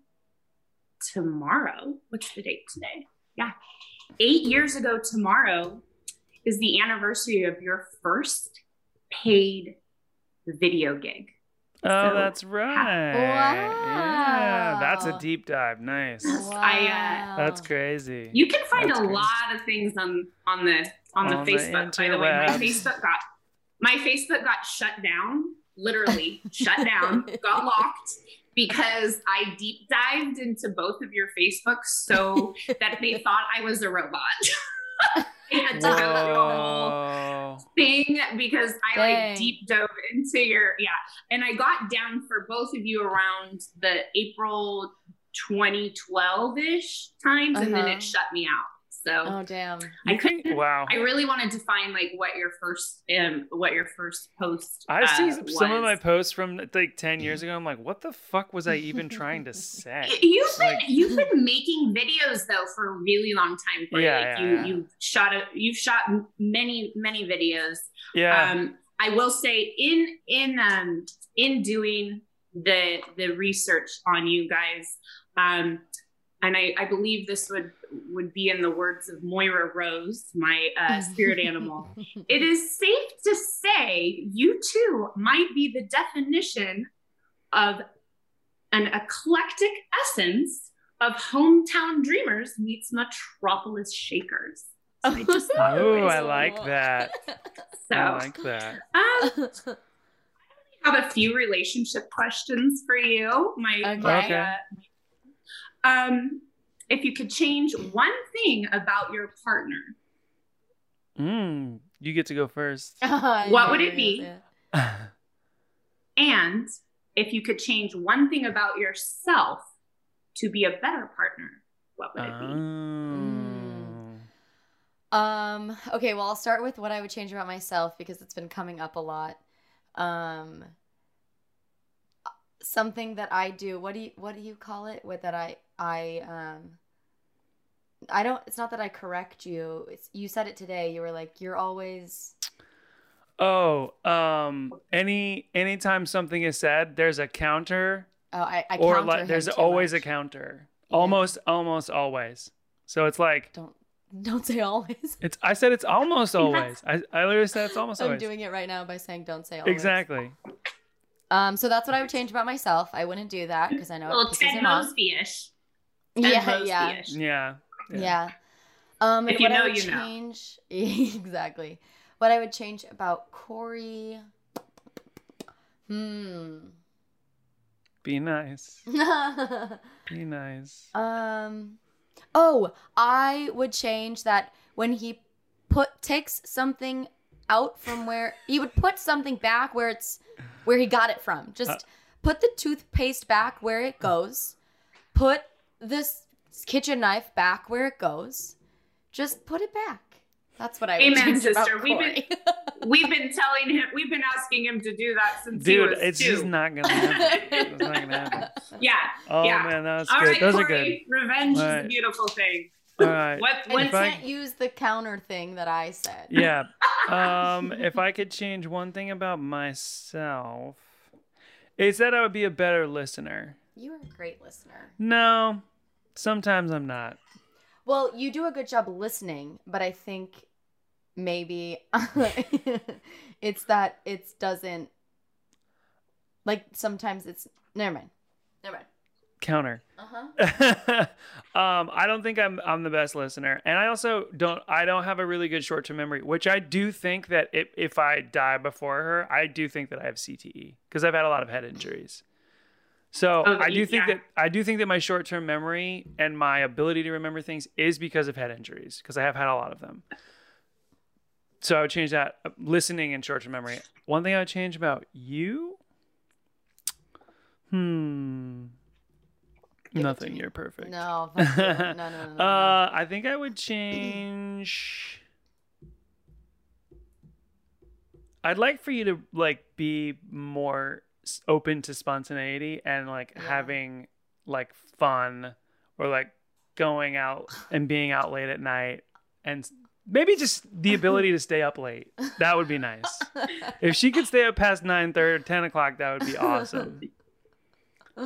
tomorrow, what's the date today? Yeah. 8 years ago tomorrow is the anniversary of your first paid video gig. Oh, So, that's right. Yeah, that's a deep dive. Nice. I, uh, That's crazy. You can find That's a crazy. lot of things on on the on the On the Facebook. by the way, my. Facebook got my Facebook got shut down. Literally shut down. Got locked because I deep dived into both of your Facebooks so that they thought I was a robot. I had to go through a whole thing because I Dang. like deep dove into your yeah, and I got down for both of you around the April 2012 ish times, and then Uh-huh. it shut me out. So Oh damn. I couldn't. wow. I really wanted to find like what your first um what your first post. I see uh, some of my posts from like 10 years ago. I'm like, what the fuck was I even trying to say? You've been Like- you've been making videos though for a really long time. Corey. Yeah, like yeah, you yeah. you've shot a, you've shot many many videos. Yeah. um i will say in in um in doing the the research on you guys um and I, I believe this would would be in the words of Moira Rose, my uh, spirit animal. It is safe to say you too might be the definition of an eclectic essence of hometown dreamers meets metropolis shakers. So I just thought Oh, I like that. so. I like that. Um, I have a few relationship questions for you. My, Okay. my, uh, um, if you could change one thing about your partner, Mm, you get to go first. What would it be? and if you could change one thing about yourself to be a better partner, what would it be? Oh. Um, okay, well, I'll start with what I would change about myself because it's been coming up a lot. Um, something that I do, what do you what do you call it? What that I I um I don't it's not that I correct you. It's you said it today. You were like you're always Oh, um, any anytime something is said, there's a counter, oh I, I or counter like him there's too always a counter. Yeah. Almost, almost always. So it's like Don't don't say always. it's. I said it's almost always. I I literally said it's almost always I'm doing it right now by saying don't say always. Exactly. Um, so that's what I would change about myself. I wouldn't do that because I know Well, it pisses Ted him off. Mosby-ish. Ted Yeah, yeah. Yeah. Yeah. Um, If you know, you know. change exactly. What I would change about Corey. Hmm. Be nice. Be nice. um. Oh, I would change that when he put takes something out from where he would put something back where it's where he got it from. Just Uh. put the toothpaste back where it goes. Put this kitchen knife back where it goes. Just put it back. That's what I would Amen, change about sister. We've been- We've been telling him, we've been asking him to do that since he Dude, was it's two. just not gonna happen. It's not gonna happen. Yeah. Oh Yeah. man, that was All good. right, Those Corey. Revenge is a beautiful thing. All right. What? And What? you can't use the counter thing that I said. Yeah. Um, if I could change one thing about myself, it's that I would be a better listener. You are a great listener. No, sometimes I'm not. Well, you do a good job listening, but I think maybe it's that it doesn't like sometimes it's never mind. Never mind. Counter. Uh-huh. um, I don't think I'm I'm the best listener, and I also don't I don't have a really good short term memory, which I do think that if if I die before her, I do think that I have CTE because I've had a lot of head injuries. So Oh, I do think yeah. that I do think that my short term memory and my ability to remember things is because of head injuries because I have had a lot of them. So I would change that uh, listening and short term memory. One thing I would change about you. Hmm. Give Nothing. You're perfect. No, you. no, no, no, no, no. Uh, I think I would change. I'd like for you to like be more s- open to spontaneity and like Yeah. having like fun or like going out and being out late at night and maybe just the ability to stay up late. That would be nice. If she could stay up past 9 30, 10 o'clock, that would be awesome.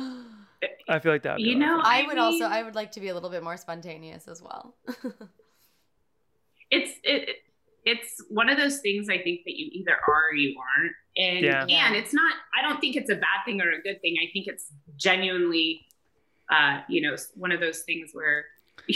I feel like that would be You a lot of know, fun. I I would also I would like to be a little bit more spontaneous as well. it's it, it's one of those things I think that you either are or you aren't. And Yeah. Yeah. and it's not I don't think it's a bad thing or a good thing. I think it's genuinely uh, you know, one of those things where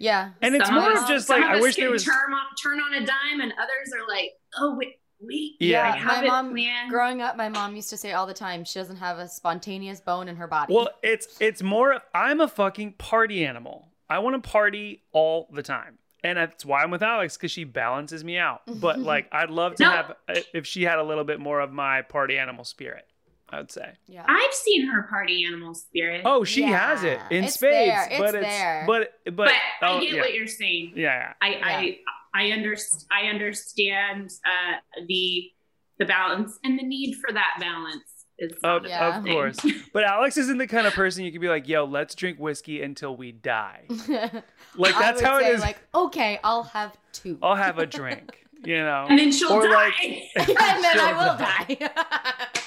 yeah. And it's more of of us- just like of I wish there can was turn on turn on a dime and others are like, oh wait, wait, Yeah. Yeah, my mom- planned. Growing up, my mom used to say all the time she doesn't have a spontaneous bone in her body. Well, it's it's more. of- I'm a fucking party animal. I want to party all the time, and that's why I'm with Alex because she balances me out. But like, I'd love to No. have if she had a little bit more of my party animal spirit. I would say. yeah. I've seen her party animal spirit. Oh, she has it in it's spades, there, it's but it's there. but but, but oh, I get yeah. what you're saying. yeah, I Yeah. I I underst- I understand uh, the the balance and the need for that balance is yeah. Of, Yeah. of course. But Alex isn't the kind of person you can be like, "Yo, let's drink whiskey until we die." Like I that's would how it say, is. Like, okay, I'll have two. I'll have a drink, you know. and then she'll Or die. like- and then I She'll will die.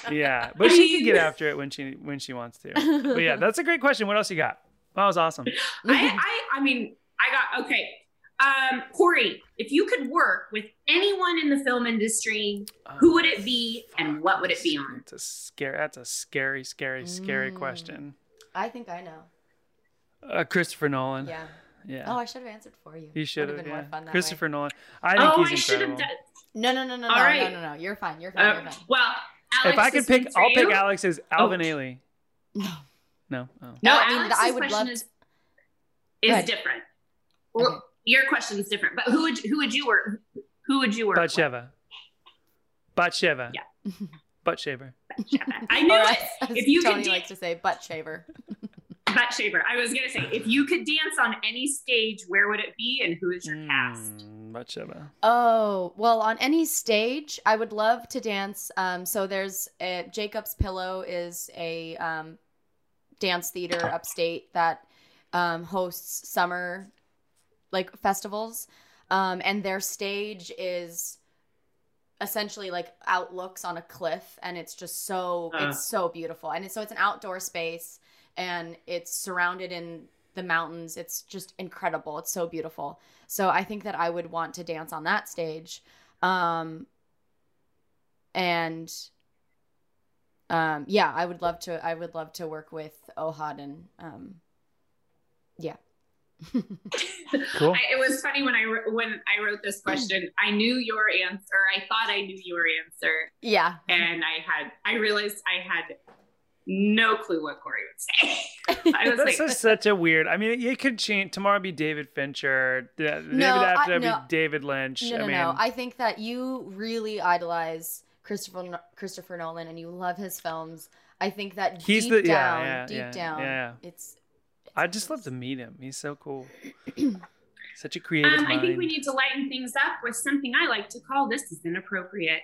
die. Yeah, but she can get after it when she when she wants to. But yeah, that's a great question. What else you got? That was awesome. I, I I mean I got okay. Um, Corey, if you could work with anyone in the film industry, who would it be and what would it be on? It's a scary. That's a scary, scary, scary Mm. question. I think I know. Uh, Christopher Nolan. Yeah. Yeah. Oh, I should have answered for you. you should Would've been Yeah. more fun that Christopher way. Nolan. I think he's Oh, he's I should have done. No, no, no, no, All no, right. no, no, no. You're fine. You're fine. Uh, you're fine. well, Alex, If I could pick, I'll pick you. Alex's Alvin Oh. Ailey. No. No. Oh. No, No, I mean, Alex's I would question love is, to- is Go ahead. different. Well, Okay. Your question is different, but who would who would you work? Who would you work with? Batsheva. Batsheva. Yeah. Butt shaver. Batsheva. I knew Or it. as, as If you Tony could likes to say, butt shaver. butt shaver. I was gonna say, if you could dance on any stage, where would it be, and who is your cast? Mm, Batsheva. Oh, well, on any stage, I would love to dance. Um, so there's a, Jacob's Pillow is a um, dance theater upstate that um, hosts summer like festivals, um, and their stage is essentially like outlooks on a cliff, and it's just so Uh. it's so beautiful, and it's, so it's an outdoor space, and it's surrounded in the mountains. It's just incredible. It's so beautiful. So I think that I would want to dance on that stage. Um and um yeah, I would love to I would love to work with Ohad and um yeah. Cool. I, it was funny when I when I wrote this question. I knew your answer. I thought I knew your answer, yeah. and I had I realized I had no clue what Corey would say. I was This like, is such a weird. I mean, it could change. Tomorrow be David Fincher. The- David No, after I- that be. David Lynch. No, no, I mean, no. I think that you really idolize Christopher Christopher Nolan and you love his films. I think that He's deep the- down, yeah, deep yeah, down, yeah. it's, it's I just love to meet him. He's so cool. Such a creative um, mind. I think we need to lighten things up with something I like to call this is inappropriate.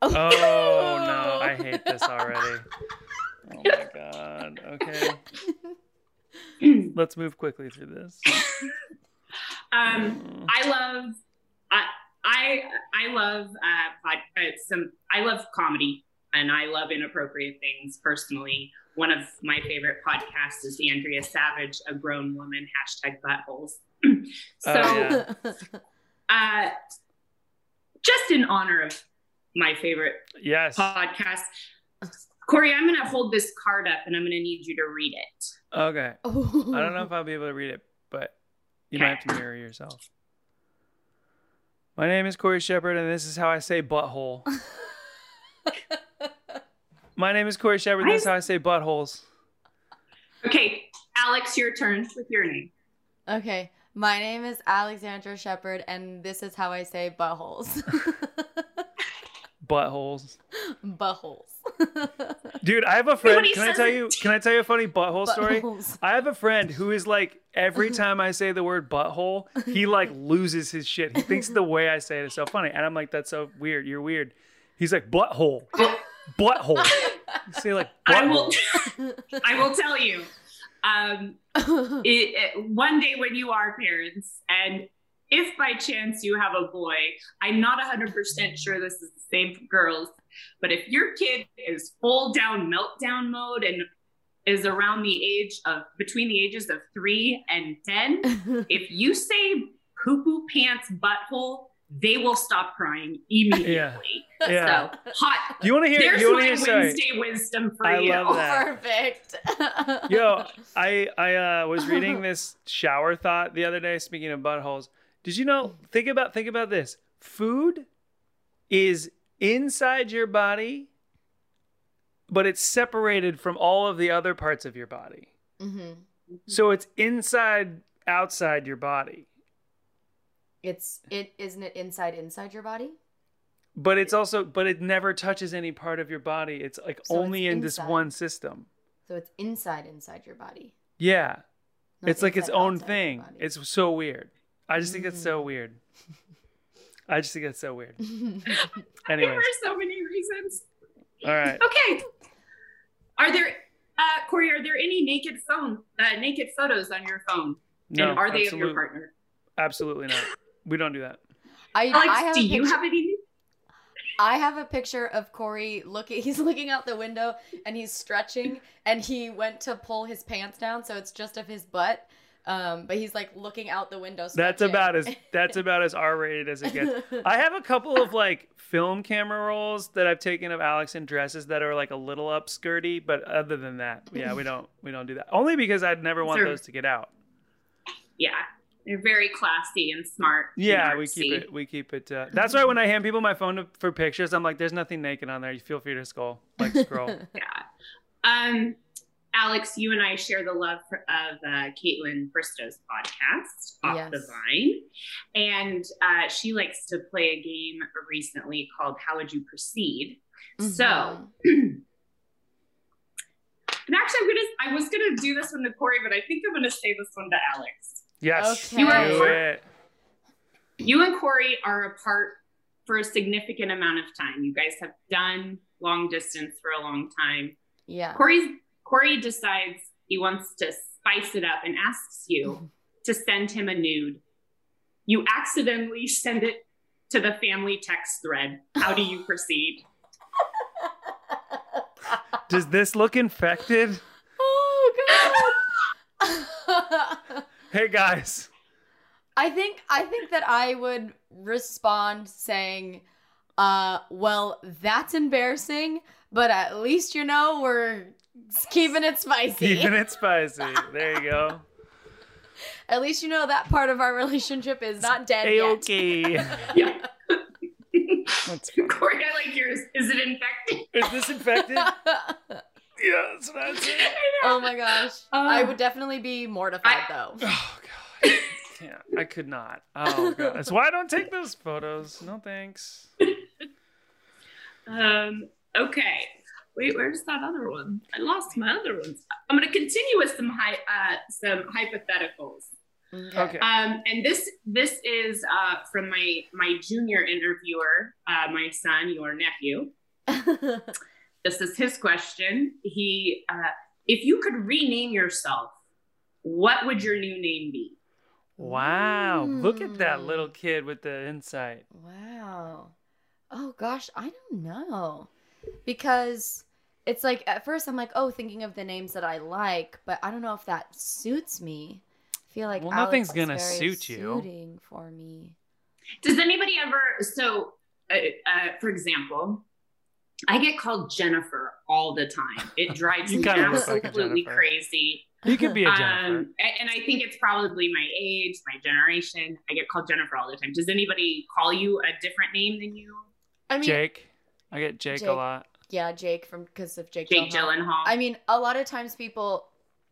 Oh no, I hate this already. Oh my god. Okay, let's move quickly through this. Um, I love I I I love uh, pod, uh some I love comedy and I love inappropriate things personally. One of my favorite podcasts is Andrea Savage, a grown woman hashtag buttholes. so Oh, yeah. uh, just in honor of my favorite Yes. podcast, Corey, I'm going to hold this card up and I'm going to need you to read it. Okay. Oh. I don't know if I'll be able to read it, but you might have to mirror yourself. My name is Corey Shepard, and this is how I say butthole. My name is Corey Shepard, and this is how I say buttholes. Okay, Alex, your turn with your name. Okay, my name is Alexandra Shepard, and this is how I say buttholes. Buttholes. buttholes. Dude, I have a friend. when Can I tell it- you? Can I tell you a funny butthole story? I have a friend who is like every time I say the word butthole, he like loses his shit. He thinks the way I say it is so funny, and I'm like, "That's so weird. You're weird." He's like, "Butthole, butthole." You say like I will. I will tell you. Um, it, it- one day when you are parents, and if by chance you have a boy, I'm not 100% sure this is the same for girls, but if your kid is full down meltdown mode and is around the age of between the ages of three and 10, if you say poo poo pants butthole, they will stop crying immediately. Yeah. So hot. Do you want to hear? There's you my to hear? Sorry. Wednesday wisdom for I you. love that. Perfect. Yo, I I uh, was reading this shower thought the other day. Speaking of buttholes, did you know? Think about think about this. Food is inside your body, but it's separated from all of the other parts of your body. Mm-hmm. So it's inside outside your body, It's it isn't it inside inside your body? but it's also but it never touches any part of your body. It's like So only it's in this one system. So it's inside inside your body. Yeah. not it's like its own thing. It's so weird. I just think it's Mm. so weird. I just think it's so weird. There Anyways, are so many reasons. all right. Okay. Are there, uh, Corey? Are there any naked phone, uh, naked photos on your phone? No, and are they of your partner? Absolutely not. We don't do that. I, Alex, I have do a you picture- have any? I have a picture of Corey looking. He's looking out the window and he's stretching, and he went to pull his pants down, so it's just of his butt. Um, but he's like looking out the window. That's about as that's about as R-rated as it gets. I have a couple of like film camera rolls that I've taken of Alex in dresses that are like a little upskirty, but other than that, yeah, we don't we don't do that. Only because I'd never want Sure. those to get out. Yeah, they're very classy and smart. and Yeah, we keep it. We keep it. Uh, that's why when I hand people my phone to, for pictures, I'm like, "There's nothing naked on there. You feel free to scroll, like scroll." Yeah. Um, Alex, you and I share the love for, of uh, Kaitlyn Bristowe's podcast, Off the Vine. And uh, she likes to play a game recently called How Would You Proceed? So, Mhm. and actually, I'm gonna, I was going to do this one to Corey, but I think I'm going to say this one to Alex. Yes, Okay. do You are- it. You and Corey are apart for a significant amount of time. You guys have done long distance for a long time. yeah. Corey's Corey decides he wants to spice it up and asks you to send him a nude. You accidentally send it to the family text thread. How do you proceed? Does this look infected? oh god. Hey guys, I think I think that I would respond saying, uh, well, that's embarrassing, but at least you know we're keeping it spicy. keeping it spicy. There you go. At least you know that part of our relationship is not dead A yet. okay. Yeah. That's. Corey, I like yours. Is it infected? Is this infected? yeah, that's what I'd say. oh my gosh. I Uh, would definitely be mortified I- though. Oh god. Can't. I could not. Oh god. That's why I don't take those photos. No thanks. Um, okay. Wait, where's that other one? I lost my other ones. I'm going to continue with some hi- uh, some hypotheticals. Okay. Um, and this this is uh, from my my junior interviewer, uh, my son, your nephew. This is his question. He, uh, if you could rename yourself, what would your new name be? Wow. Look at that Mm. little kid with the insight. Wow. Oh gosh, I don't know. Because it's like at first I'm like, oh, thinking of the names that I like, but I don't know if that suits me. I feel like Well, Alex nothing's gonna suit you. Suiting for me. Does anybody ever? So, uh, uh, for example, I get called Jennifer all the time. It drives You me kinda like absolutely crazy. You could be a Jennifer. Um, and I think it's probably my age, my generation. I get called Jennifer all the time. Does anybody call you a different name than you? I mean, Jake. I get Jake, Jake. a lot. yeah, Jake from because of Jake. Jake Gyllenhaal. Gyllenhaal. I mean, a lot of times people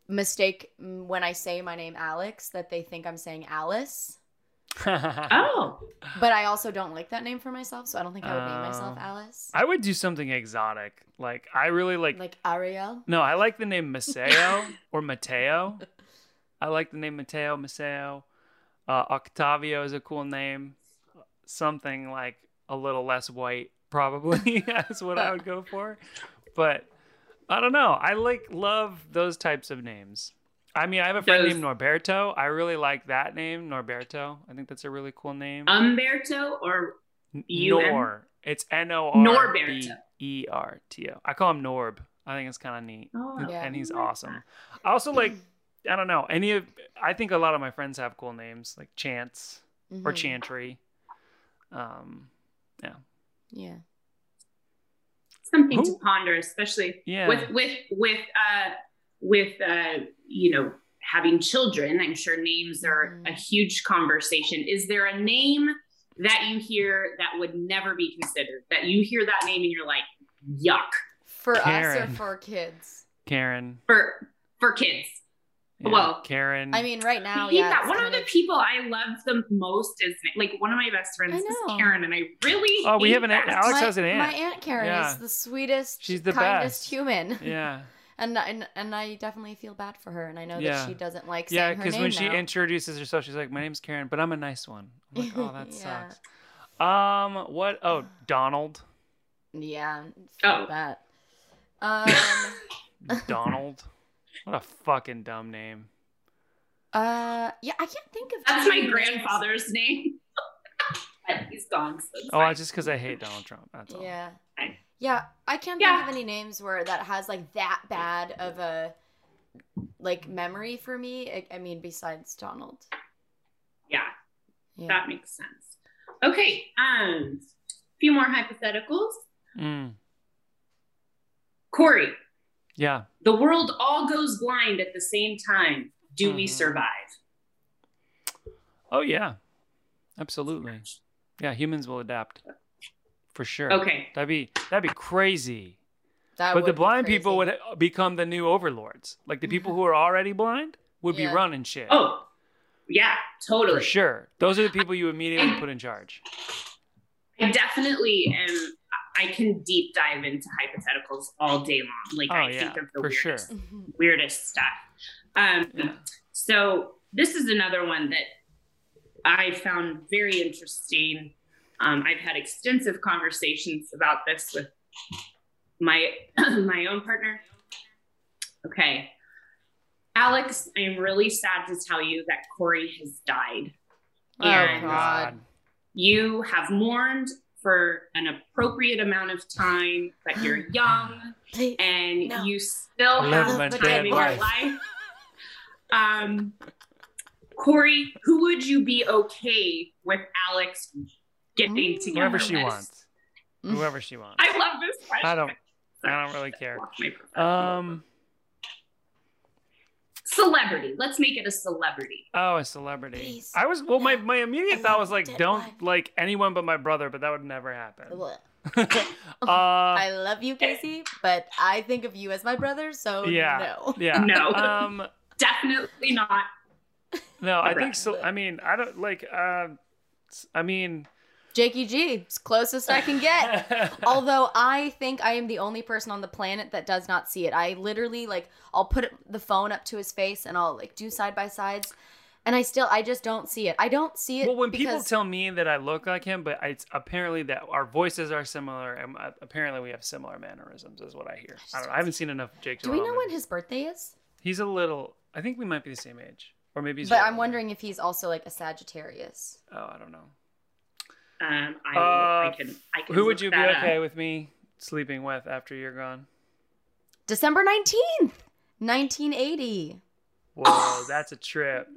mistake when I say my name Alex that they think I'm saying Alice. oh, But I also don't like that name for myself, so I don't think I would name myself Oh. Alice. I would do something exotic. Like I really like. Like Ariel. no, I like the name Maceo or Mateo. I like the name Mateo Maceo. Uh, Octavio is a cool name. Something like a little less white, probably. That's what I would go for. But I don't know. I like love those types of names. I mean, I have a friend Those- named Norberto. I really like that name, Norberto. I think that's a really cool name. Umberto or N- you and- Nor. It's N O R B Norberto. E R T O. I call him Norb. I think it's kind of neat. Oh, Yeah. And he's awesome. I also like, I don't know, any of, I think a lot of my friends have cool names like Chance or Mhm. Chantry. Um, Yeah. Yeah. Something Who- to ponder, especially Yeah. with with with uh with uh you know having children. I'm sure names are a Mhm. huge conversation. Is there a name that you hear that would never be considered? That you hear that name and you're like, yuck For us Karen. or for kids? Karen. for for kids. Yeah, Well, Karen. I mean, right now, yeah. that. One of kind the people I love the most is like one of my best friends is. Karen, and I really Oh, we have an aunt- Alex my, has an aunt. My aunt Karen Yeah. is the sweetest, She's the kindest best. human. yeah. And, and and I definitely feel bad for her, and I know Yeah. that she doesn't like Yeah, saying her because name when she introduces herself, she's like, "My name's Karen, but I'm a nice one." I'm like, "Oh, that Yeah. sucks." Um, what? Oh, Donald. yeah, Oh. that. Um, Donald. what a fucking dumb name. uh, yeah, I can't think of. That's my names. grandfather's name. he's gone. So Oh, fine. just because I hate Donald Trump. That's all. Yeah, Fine. Yeah, I can't Yeah. think of any names where that has like that bad of a like memory for me. I, I mean, besides Donald. yeah, Yeah. that makes sense. Okay, um, a few more hypotheticals. Mm, Corey, yeah. the world all goes blind at the same time. Do we Mhm. survive? Oh yeah. Absolutely. Yeah, humans will adapt. For sure. Okay, That'd be that'd be crazy. That but the blind people would become the new overlords. Like the people who are already blind would Yeah. be running shit. oh, yeah, totally. For sure. Those are the people you immediately put in charge. I definitely am. I can deep dive into hypotheticals all day long. Like Oh, I yeah, think of the for sure. weirdest, Mhm. weirdest stuff. Um, Yeah. So this is another one that I found very interesting. Um, I've had extensive conversations about this with my my own partner. Okay, Alex, I am really sad to tell you that Corey has died. Oh, And- God. You have mourned for an appropriate amount of time, but you're young and No. you still have my the time in your life. life. Um, Corey, who would you be okay with Alex getting together? Whoever she with? wants. Whoever she wants. I love this question. I don't I don't really care. Lost my professional Um celebrity. Let's make it a celebrity. oh, a celebrity. Please. I was well my No. my immediate thought was like don't wife. like anyone but my brother, but that would never happen. Blech. uh I love you, Casey, but I think of you as my brother, so Yeah. no. yeah. No. Um Definitely not. no, I think so I mean, I don't like uh I mean Jakey G, it's closest I can get. Although I think I am the only person on the planet that does not see it. I literally like I'll put the phone up to his face and I'll like do side by sides, and I still I just don't see it. I don't see it. Well, when people tell me that I look like him, but it's apparently that our voices are similar, and uh, apparently we have similar mannerisms, is what I hear. I, don't. I haven't seen enough Jake. do we know when his birthday is? He's a little. I think we might be the same age, or maybe. He's But. I'm wondering if he's also like a Sagittarius. Oh, I don't know. Um, I, Uh, I can. I can. Who would you be that up. okay with me sleeping with after you're gone? December nineteenth, nineteen eighty. Whoa, that's a trip.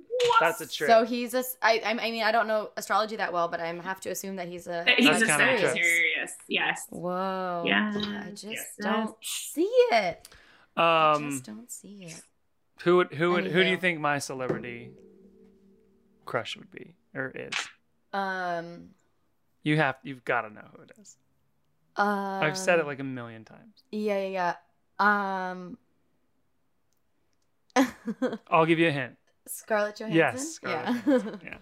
That's a trip. So he's a. s- I. I mean, I don't know astrology that well, but I have to assume that he's a. He's That's a kinda true. Sagittarius. Yes. Whoa. Yeah. I just Yes. don't see it. Um, I just don't see it. who would who would who do you think my celebrity crush would be or is? Um. You have you've got to know who it is. Um, I've said it like a million times. Yeah, yeah, yeah. Um. I'll give you a hint. Scarlett Johansson. Yes, Scarlett yeah. Johansson. Yeah,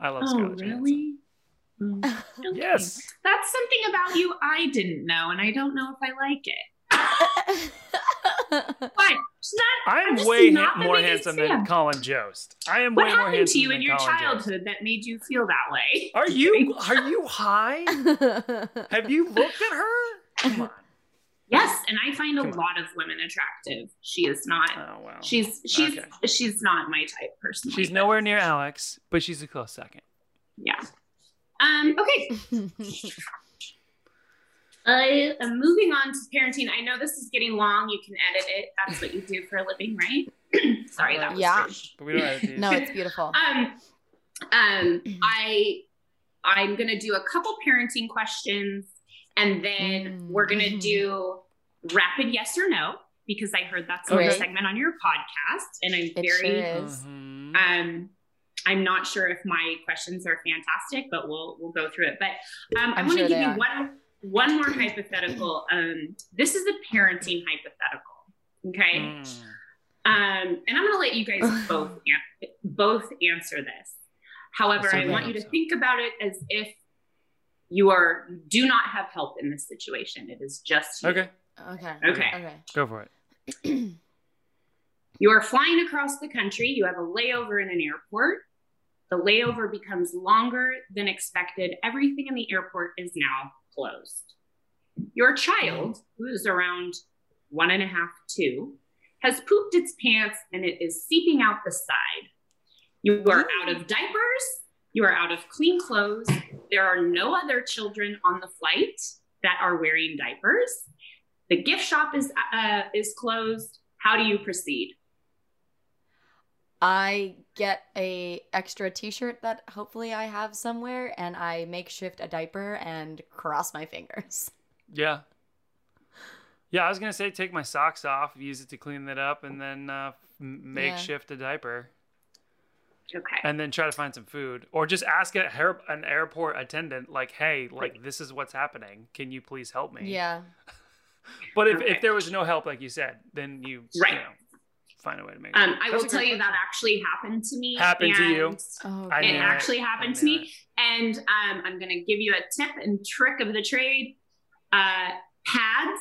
I love Oh, Scarlett Johansson. really? Mm. Okay. Yes. That's something about you I didn't know, and I don't know if I like it. Why? Not. I'm just way not ha- more biggest handsome than fan. Colin Jost. I am What way more handsome. What happened to you in your Colin Jost. childhood that made you feel that way? Are you are you high? Have you looked at her? Come on. Yes, and I find a on. lot of women attractive. She is not. Oh wow. She's she's Okay. she's not my type personally. She's but- nowhere near Alex, but she's a close second. Yeah. Um. Okay. I am moving on to parenting. I know this is getting long. You can edit it. That's what you do for a living, right? Sorry, that was Yeah. rude. But we don't edit these. no, it's beautiful. Um, um, I I'm gonna do a couple parenting questions, and then Mm. we're gonna do rapid yes or no because I heard that's a segment on your podcast, and I'm It very sure is. Mhm. um. I'm not sure if my questions are fantastic, but we'll we'll go through it. But um, I I'm want to sure give you are. one one more hypothetical. Um, this is a parenting hypothetical. Okay. Mm. Um, and I'm going to let you guys both an- both answer this. However, I want you to so. think about it as if you are do not have help in this situation. It is just you. Okay, Okay. Okay. Okay. go for it. You are flying across the country. You have a layover in an airport. The layover becomes longer than expected. Everything in the airport is now closed. Your child, who is around one and a half, two, has pooped its pants and it is seeping out the side. You are out of diapers. You are out of clean clothes. There are no other children on the flight that are wearing diapers. The gift shop is uh, is closed. How do you proceed? I get a extra T-shirt that hopefully I have somewhere, and I makeshift a diaper and cross my fingers. Yeah. Yeah, I was gonna say take my socks off, use it to clean it up, and then uh, m- makeshift a diaper, Okay. and then try to find some food, or just ask a hair- an airport attendant, like, "Hey, like this is what's happening. Can you please help me?" Yeah. But if, Okay. if there was no help, like you said, then you Right. you know, find a way to make. it Um. I will tell great you that actually happened to me. Happened to you? and Oh, I It knew actually happened to knew me. And um, I'm going to give you a tip and trick of the trade. Uh, pads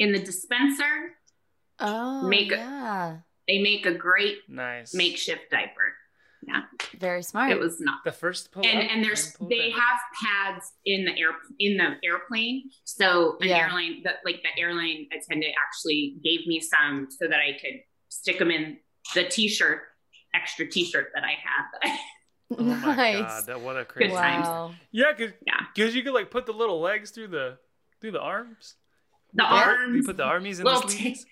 in the dispenser, Oh, Make a- they make a great Nice. makeshift diaper. Yeah, very smart. It was not. the first pull And and there's pull they down. have pads in the air in the airplane. So an Yeah. airline that like the airline attendant actually gave me some so that I could stick them in the t-shirt, extra t-shirt that I had. That I, Oh my nice. god, that, what a crazy. Good times. Wow. Yeah, cause, Yeah. 'cause you could like put the little legs through the through the arms. the Ar- arms, You put the armies in little the t- sleeves.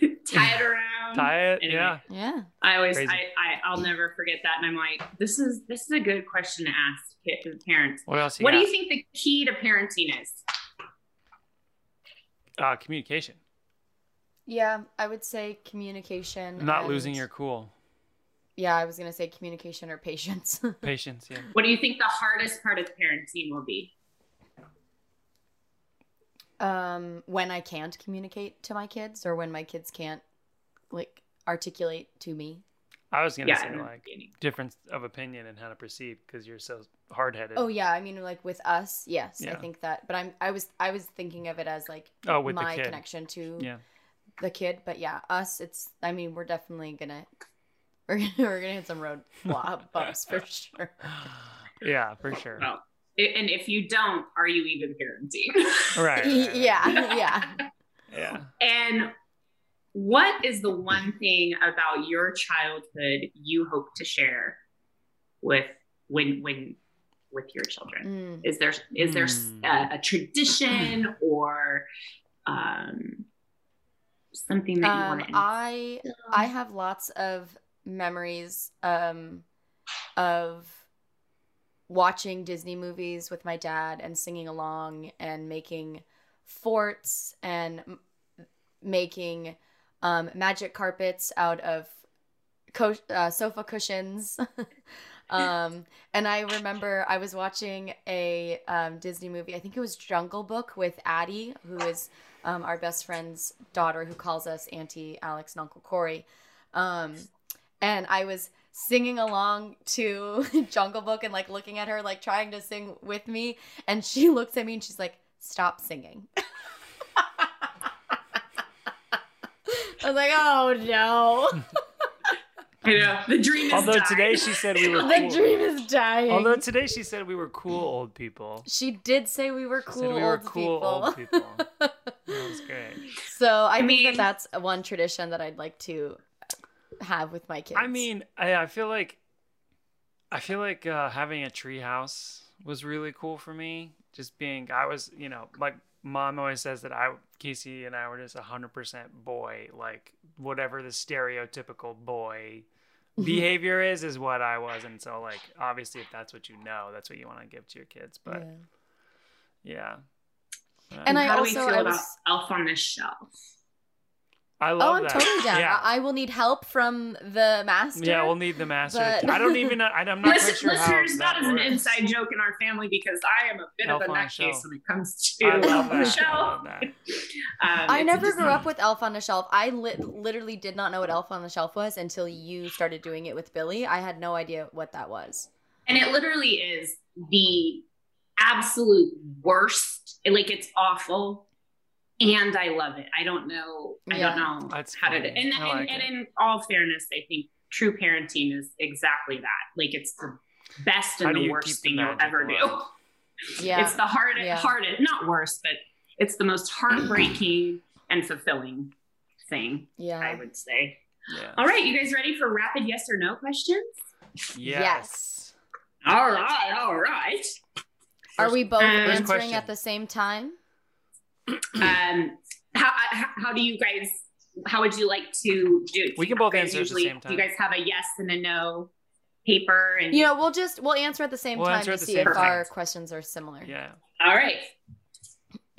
tie it around. Tie it. Anyway. Yeah. Yeah. I always, Crazy. I, I, I'll never forget that. And I'm like, this is, this is a good question to ask parents. What else? You What do you think the key to parenting is? Uh, communication. Yeah, I would say communication. Not and- losing your cool. Yeah, I was gonna say communication or patience. Patience. Yeah. What do you think the hardest part of parenting will be? um, when I can't communicate to my kids, or when my kids can't like articulate to me. I was gonna Yeah, say like beginning. difference of opinion and how to perceive because you're so hard headed. Oh yeah, I mean like with us, yes, I think that. But I'm I was I was thinking of it as like Oh, with my connection to Yeah. The kid. But yeah, us, it's. I mean, we're definitely gonna we're gonna we're gonna hit some road bumps for sure. Yeah, for sure. Well, and if you don't, are you even parenting? Right. right, right. yeah, yeah. Yeah. And what is the one thing about your childhood you hope to share with when when with your children? Mm. Is there is there Hmm. a, a tradition or um, something that you Um, want to? I I have lots of memories um, of watching Disney movies with my dad and singing along and making forts and m- making um, magic carpets out of co- uh, sofa cushions. um, and I remember I was watching a um, Disney movie. I think it was Jungle Book with Addie, who is um, our best friend's daughter, who calls us Auntie Alex and Uncle Corey. Um, and I was singing along to Jungle Book and like looking at her, like trying to sing with me. And she looks at me and she's like, "Stop singing." I was like, "Oh no." I know the dream is Although dying. today she said we were the dream is dying. Although today she said we were cool old people. she did say we were She cool said we were old cool people. old people. Great. so I, I think mean- that that's one tradition that I'd like to have with my kids. I mean, I, I feel like I feel like uh, having a tree house was really cool for me. Just being, I was, you know, like mom always says that I, Casey and I were just a hundred percent boy. Like whatever the stereotypical boy behavior is, is what I was. And so, like, obviously, if that's what you know, that's what you want to give to your kids. But Yeah. yeah, And I How do we also- feel I about was- Elf on the Shelf? I love. Oh, I'm that. totally down. Yeah. I, I will need help from the master. yeah, we'll need the master. but- I don't even. know- I- I'm not Listen, sure how listeners, that not as an inside joke in our family because I am a bit Elf of a on the nutcase when it comes to I love Elf on the that. I Shelf. love that. Um, I never grew up with Elf on the Shelf. I li- literally did not know what Elf on the Shelf was until you started doing it with Billy. I had no idea what that was. and it literally is the absolute worst. Like it's awful, and I love it. I don't know. I don't know That's how to. funny. And, and, like and in all fairness, I think true parenting is exactly that. Like it's the best and the worst keep the thing you'll magic ever do. Yeah. It's the hardest, Yeah. hardest, not worst, but it's the most heartbreaking and fulfilling thing, Yeah. I would say. Yeah. All right, you guys ready for rapid yes or no questions? Yes. Yes. All right, all right. Are we both Um, answering question. at the same time? Um, how, how how do you guys? How would you like to do? We can both you guys answer at the usually- same Do you guys have a yes and a no paper? And You know, we'll just we'll answer at the same We'll time to see if time. our questions are similar. Yeah. all right.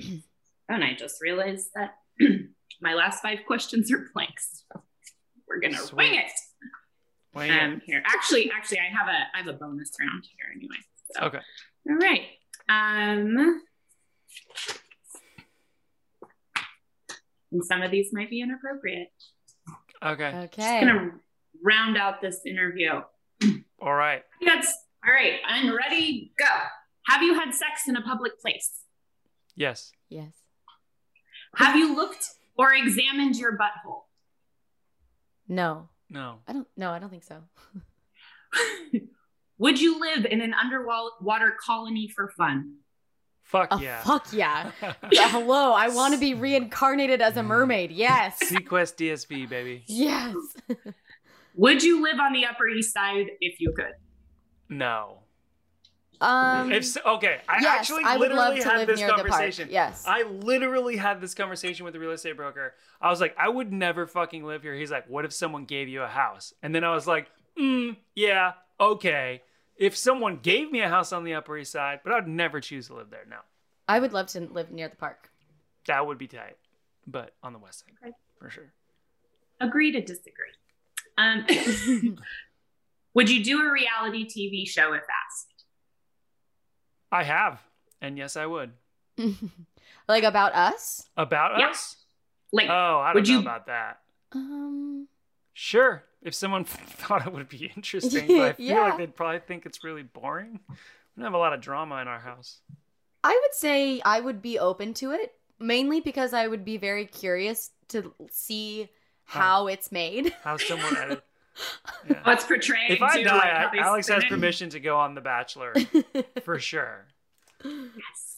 and I just realized that my last five questions are blanks. So we're gonna wing it. Wait. Um, here, actually, actually, I have a I have a bonus round here anyway. So. okay. All right. Um, and some of these might be inappropriate. Okay. Okay. I'm gonna round out this interview. All right. That's All right. I'm ready. Go. Have you had sex in a public place? Yes. Yes. Have you looked or examined your butthole? No. No. I don't no, I don't think so. Would you live in an underwater colony for fun? Fuck Oh, yeah. fuck yeah. Yeah, Hello, I want to be reincarnated as a mermaid. Yes. SeaQuest DSV, baby. Yes. Would you live on the Upper East Side if you could? No. Um If so, okay, I yes, actually I literally love to had live this near the park. conversation. Yes. I literally had this conversation with the real estate broker. I was like, I would never fucking live here. He's like, what if someone gave you a house? And then I was like, mm, yeah, okay. If someone gave me a house on the Upper East Side, but I'd never choose to live there. No, I would love to live near the park. that would be tight. But on the West Side, Okay. for sure. Agree to disagree. Um, would you do a reality TV show if asked? I have, and yes, I would. like about us? About Yeah. us? Like, Oh, I don't Would know you- about that. Um Sure, if someone thought it would be interesting, but I feel Yeah. like they'd probably think it's really boring. We don't have a lot of drama in our house. I would say I would be open to it, mainly because I would be very curious to see how it's made. How someone edit. Yeah. what's portrayed? If I to, die, like, how I- they Alex spin has permission to go on The Bachelor for sure. Yes.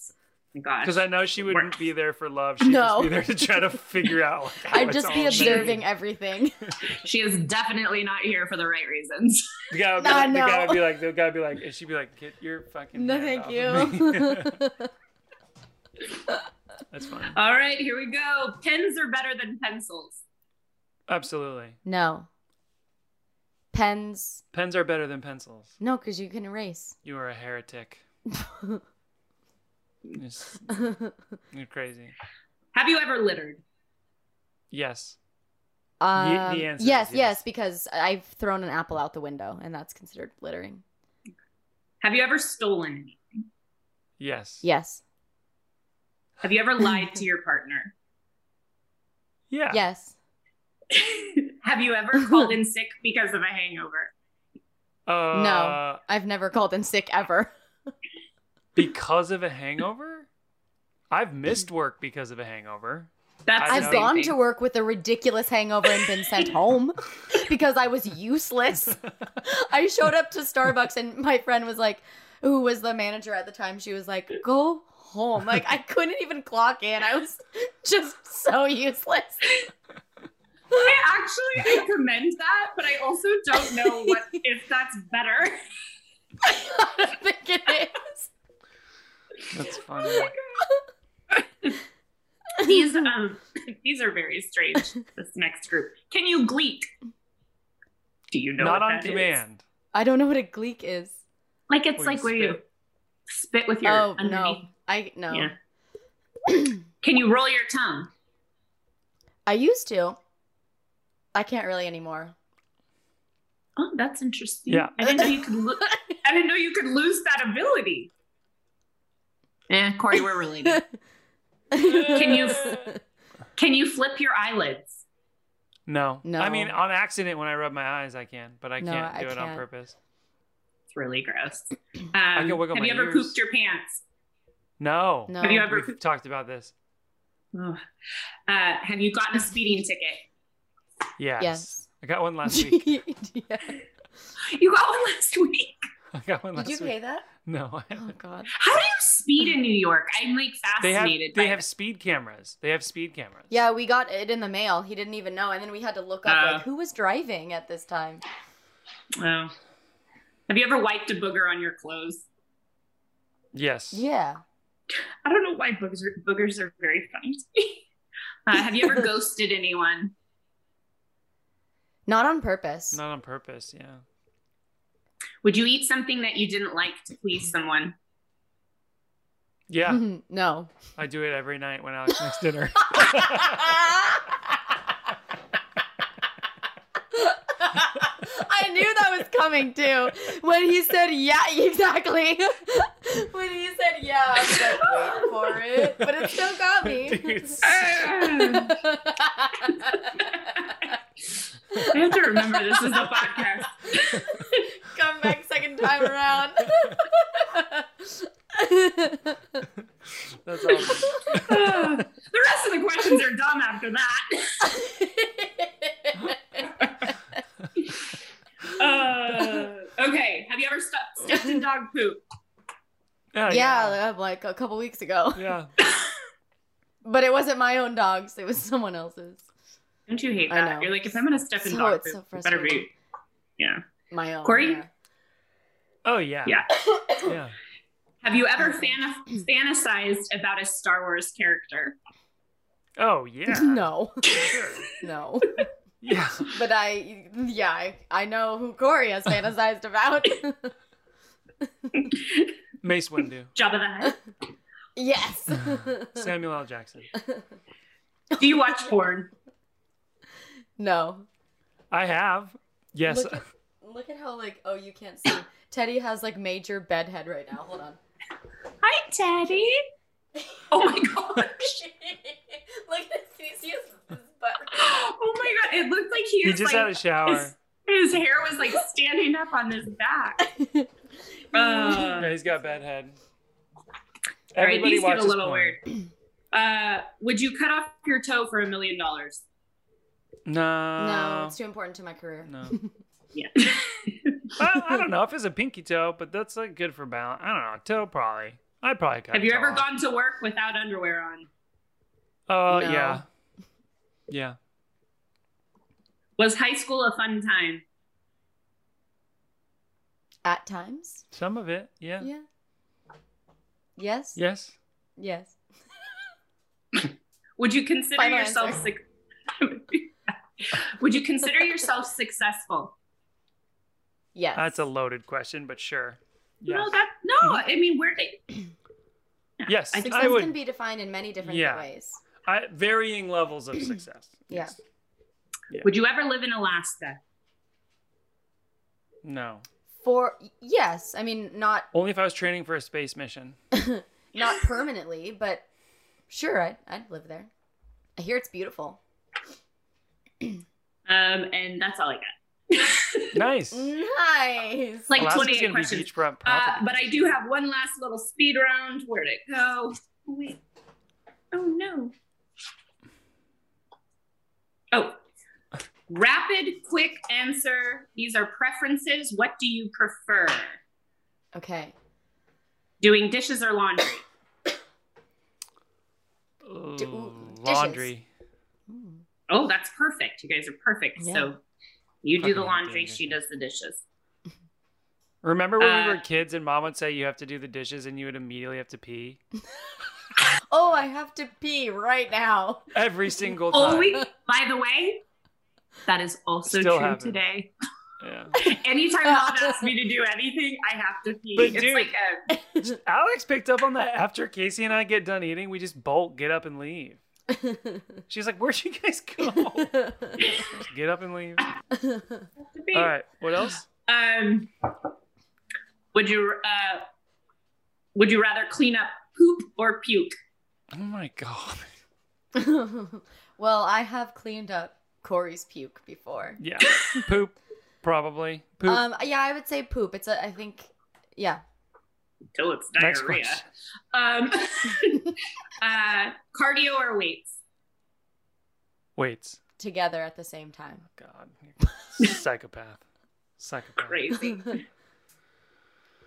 My gosh. Because I know she wouldn't Works. be there for love. She'd No. just be there to try to figure out. Like, I'd just be made. observing everything. She is definitely not here for the right reasons. The guy would be, Nah, like, the guy no. would be like, the guy would be like, and she'd be like, get your fucking. no, thank off you. That's fine. All right, here we go. Pens are better than pencils. Absolutely. no. Pens. Pens are better than pencils. No, because you can erase. You are a heretic. It's- You're crazy. Have you ever littered? Yes. Um, the answer is yes, yes. yes, because I've thrown an apple out the window, and that's considered littering. Have you ever stolen anything? Yes. Yes. Have you ever lied to your partner? Yeah. Yes. Have you ever called in sick because of a hangover? Uh, No. I've never called in sick ever. Because of a hangover? I've missed work because of a hangover. That's I the I've gone thing. to work with a ridiculous hangover and been sent home because I was useless. I showed up to Starbucks and my friend was like, who was the manager at the time, she was like, go home. Like I couldn't even clock in. I was just so useless. I actually I commend that, but I also don't know what if that's better. I think it is. That's funny. These um these are very strange. This next group. Can you gleek? Do you know Not what on that is? command. I don't know what a gleek is. Like it's Where you like where you spit. spit with your oh underneath. no. I no. Yeah. Can you roll your tongue? I used to. I can't really anymore. Oh, that's interesting. Yeah. I didn't know you could. Lo- I didn't know you could lose that ability. Eh, Corey, we're related. Can you Can you flip your eyelids? No. No. I mean, on accident when I rub my eyes, I can, but I No, can't I do it on can't. purpose. It's really gross. Um, can wiggle have my you ever ears. pooped your pants? No. No. Have you ever? We've talked about this. Uh, have you gotten a speeding ticket? Yes. Yes. I got one last week. Yeah. You got one last week. I got one Did you week. pay that? No. I Oh haven't. god. How do you speed in New York? I'm like fascinated. They have fascinated. they by have this. speed cameras. They have speed cameras. Yeah, we got it in the mail. He didn't even know, and then we had to look up Uh. like who was driving at this time. Oh. Have you ever wiped a booger on your clothes? Yes. Yeah. I don't know why boogers are, boogers are very funny to me. Uh, have you ever ghosted anyone? Not on purpose. Not on purpose. Yeah. Would you eat something that you didn't like to please someone? Yeah. no. I do it every night when Alex makes dinner. I knew that was coming too. When he said yeah, exactly. when he said yeah, I was like, wait for it. But it still got me. Dude, I have to remember this is a podcast. Come back second time around. That's awesome. the rest of the questions are dumb after that. Uh, okay. Have you ever stu- stepped in dog poop? Yeah. yeah, like a couple weeks ago. Yeah. But it wasn't my own dogs, it was someone else's. Don't you hate I that? know. You're like, if I'm gonna step in So- dog it's poop, so it better be. frustrating. Yeah. My own. Corey? yeah. Oh yeah. Yeah. Yeah. Have you ever fan- fantasized about a Star Wars character? Oh yeah. No. Sure. No. Yeah. But I, yeah, I, I know who Corey has fantasized about. Mace Windu. Jabba the Hutt. yes. Samuel L. Jackson. Do you watch porn? no. I have. Yes. Look at, look at how like oh you can't see. Teddy has like major bedhead right now. Hold on. Hi, Teddy. Oh my gosh. look at this. His, his butt. Oh my god. It looked like he he was just like, had a shower. His, his hair was like standing up on his back. Uh, Yeah, he's got bad head. all right, Everybody these get a little porn. weird. Uh, would you cut off your toe for a million dollars? No. no, it's too important to my career. No. Yeah. I, I don't know if it's a pinky toe, but that's like good for balance. I don't know. Toe probably. I'd probably cut. Have you toe ever off. gone to work without underwear on? Oh No. yeah. Yeah. Was high school a fun time? At times. Some of it. Yeah. Yeah. Yes. Yes. Yes. Would you consider Final yourself answer. suc- Would you consider yourself successful? Yes. That's a loaded question, but sure. Yeah. No, that no. I mean, where they yes, I I, Success would. can be defined in many different Yeah. ways. I, varying levels of success. Yeah. Yes. would you ever live in Alaska? No. For yes, I mean not Only if I was training for a space mission. not permanently, but sure, I'd I'd live there. I hear it's beautiful. Um, and that's all I got. Nice. Nice. like Alaska's 28 gonna be questions. beachfront Uh, but I do have one last little speed round. Where'd it go? Oh, wait. Oh, no. Oh. Rapid, quick answer. These are preferences. What do you prefer? okay. Doing dishes or laundry? Ooh, ooh, dishes. laundry. Oh, that's perfect. You guys are perfect. Yeah. So you do the laundry, she does the dishes. Remember when we Uh, were kids and mom would say you have to do the dishes and you would immediately have to pee? Oh, I have to pee right now. Every single time. Only, by the way, that is also Still true happen. today. Yeah. Anytime mom asks me to do anything, I have to pee. But it's dude- like a Alex picked up on that after Casey and I get done eating. We just bolt, get up, and leave. She's like, "Where'd you guys go?" get up and leave. All right. What else? Um, would you uh, would you rather clean up poop or puke? Oh my god. well, I have cleaned up Corey's puke before. Yeah. Poop. Probably. Poop. Um, yeah, I would say poop. It's a, I think, yeah. Until it's Next diarrhea. question. Um, uh, cardio or weights? Weights. Together at the same time. God. Psychopath. Psychopath. Crazy.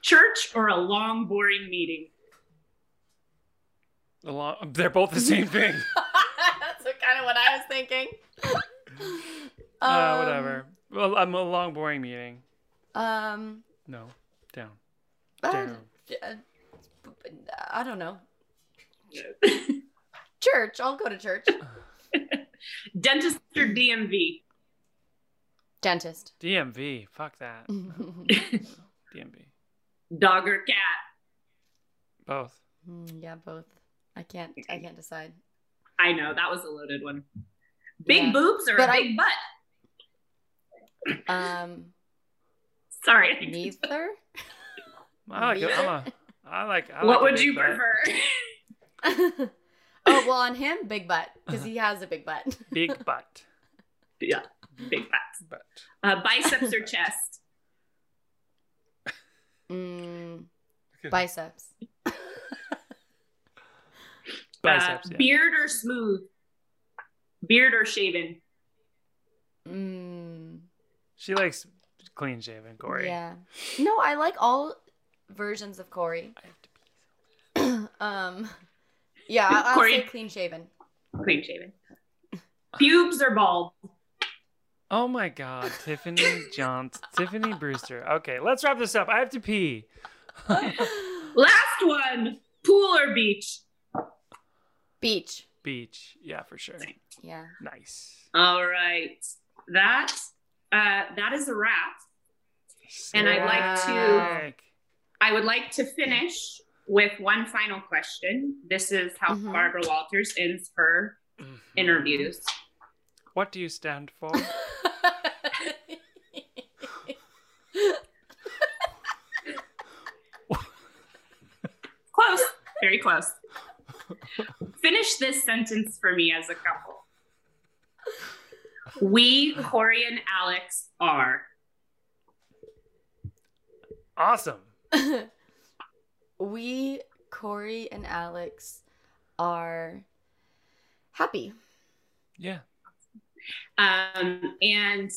Church or a long, boring meeting? A lo- They're both the same thing. That's what, kind of what I was thinking. uh, Um, whatever. Well, I'm a long, boring meeting. Um, No. Down. uh, Down. Uh, I don't know. Church. I'll go to church. Dentist or DMV? Dentist. DMV. Fuck that. DMV. Dog or cat? Both. Mm, yeah, both. I can't. I can't decide. I know that was a loaded one. Big Yeah. boobs or But a I- big butt? Um, Sorry. neither. I like. A, I'm a. I like. I what like would you butt. prefer? oh well, on him, big butt because he has a big butt. Big butt. yeah, big butts. Butt. Uh, biceps or chest? Mm, biceps. Biceps. Uh, yeah. Beard or smooth? Beard or shaven? Mm, She likes clean shaven, Corey. yeah. No, I like all versions of Corey. I have to pee. um, yeah, I- I'll Corey- say clean shaven. Clean shaven. Pubes or bald? Oh my God, Tiffany Johnson, Tiffany Brewster. Okay, let's wrap this up. I have to pee. Last one. Pool or beach? Beach. Beach, yeah, for sure. Yeah. Nice. All right. That uh, that is a wrap. And I'd like to- Sick. I would like to finish with one final question. This is how Mhm. Barbara Walters ends her Mhm. interviews. What do you stand for? Close. Very close. Finish this sentence for me as a couple. We, Corey and Alex, are. Awesome. we, Corey and Alex, are happy. Yeah. Um, and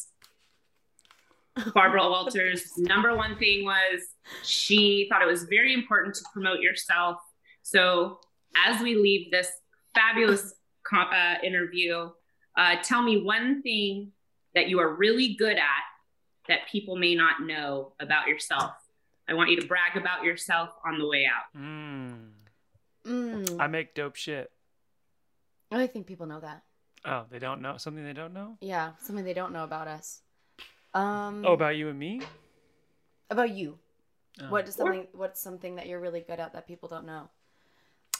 Barbara Walters' number one thing was she thought it was very important to promote yourself. So, as we leave this fabulous uh, interview, uh, tell me one thing that you are really good at that people may not know about yourself. I want you to brag about yourself on the way out. Mm. Mm. I make dope shit. I think people know that. Oh, they don't know something they don't know. Yeah, something they don't know about us. Um, Oh, about you and me? about you? Oh. What is something? What's something that you're really good at that people don't know?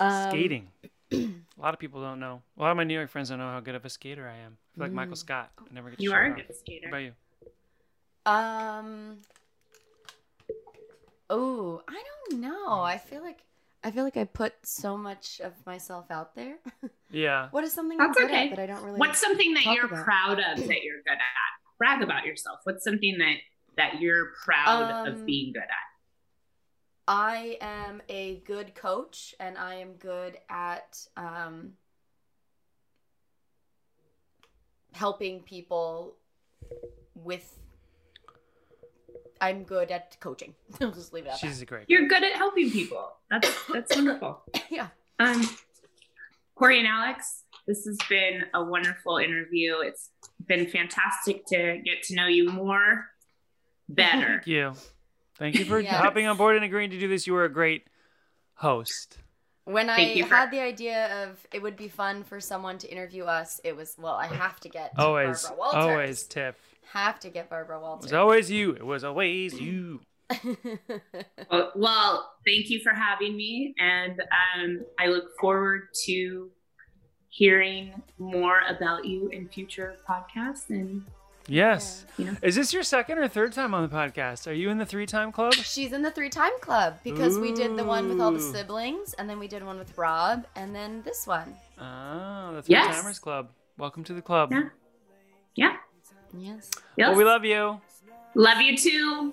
Um, Skating. a lot of people don't know. A lot of my New York friends don't know how good of a skater I am. I feel like Mm. Michael Scott. I never get You show are it a good skater. What about you? Um. Oh, I don't know. I feel like I feel like I put so much of myself out there. Yeah. what is something That's I'm good okay. at that I don't really? What's something that you're about. proud of that you're good at? Brag about yourself. What's something that that you're proud Um, of being good at? I am a good coach, and I am good at um, helping people with. I'm good at coaching. I'll just leave it at She's a great. You're good at helping people. That's that's wonderful. Yeah. Um, Corey and Alex, this has been a wonderful interview. It's been fantastic to get to know you more, better. Thank you. Thank you for Yes. hopping on board and agreeing to do this. You were a great host. When I Thank you for- had the idea of it would be fun for someone to interview us, it was well, I have to get Always, Barbara Walters. always, Tiff. Have to get Barbara Walters. It Walters. was always you. It was always you. Well, well, thank you for having me, and um, I look forward to hearing more about you in future podcasts. And Yes. you know, Is this your second or third time on the podcast? Are you in the three time club? She's in the three time club because we did the one with all the siblings, and then we did one with Rob, and then this one. Oh, the three Yes. timers club. Welcome to the club. yeah, yeah. Yes. Yes. Well, we love you. love you too.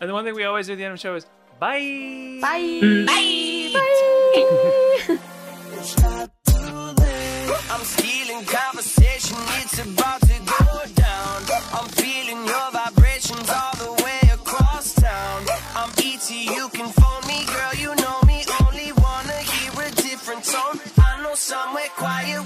And the one thing we always do at the end of the show is bye. Bye. Mm, bye. Bye. It's not too late. I'm stealing conversation, it's about to go down. I'm feeling your vibrations all the way across town. I'm ET, you can phone me, girl, you know me. Only wanna hear a different tone. I know somewhere quiet we can go.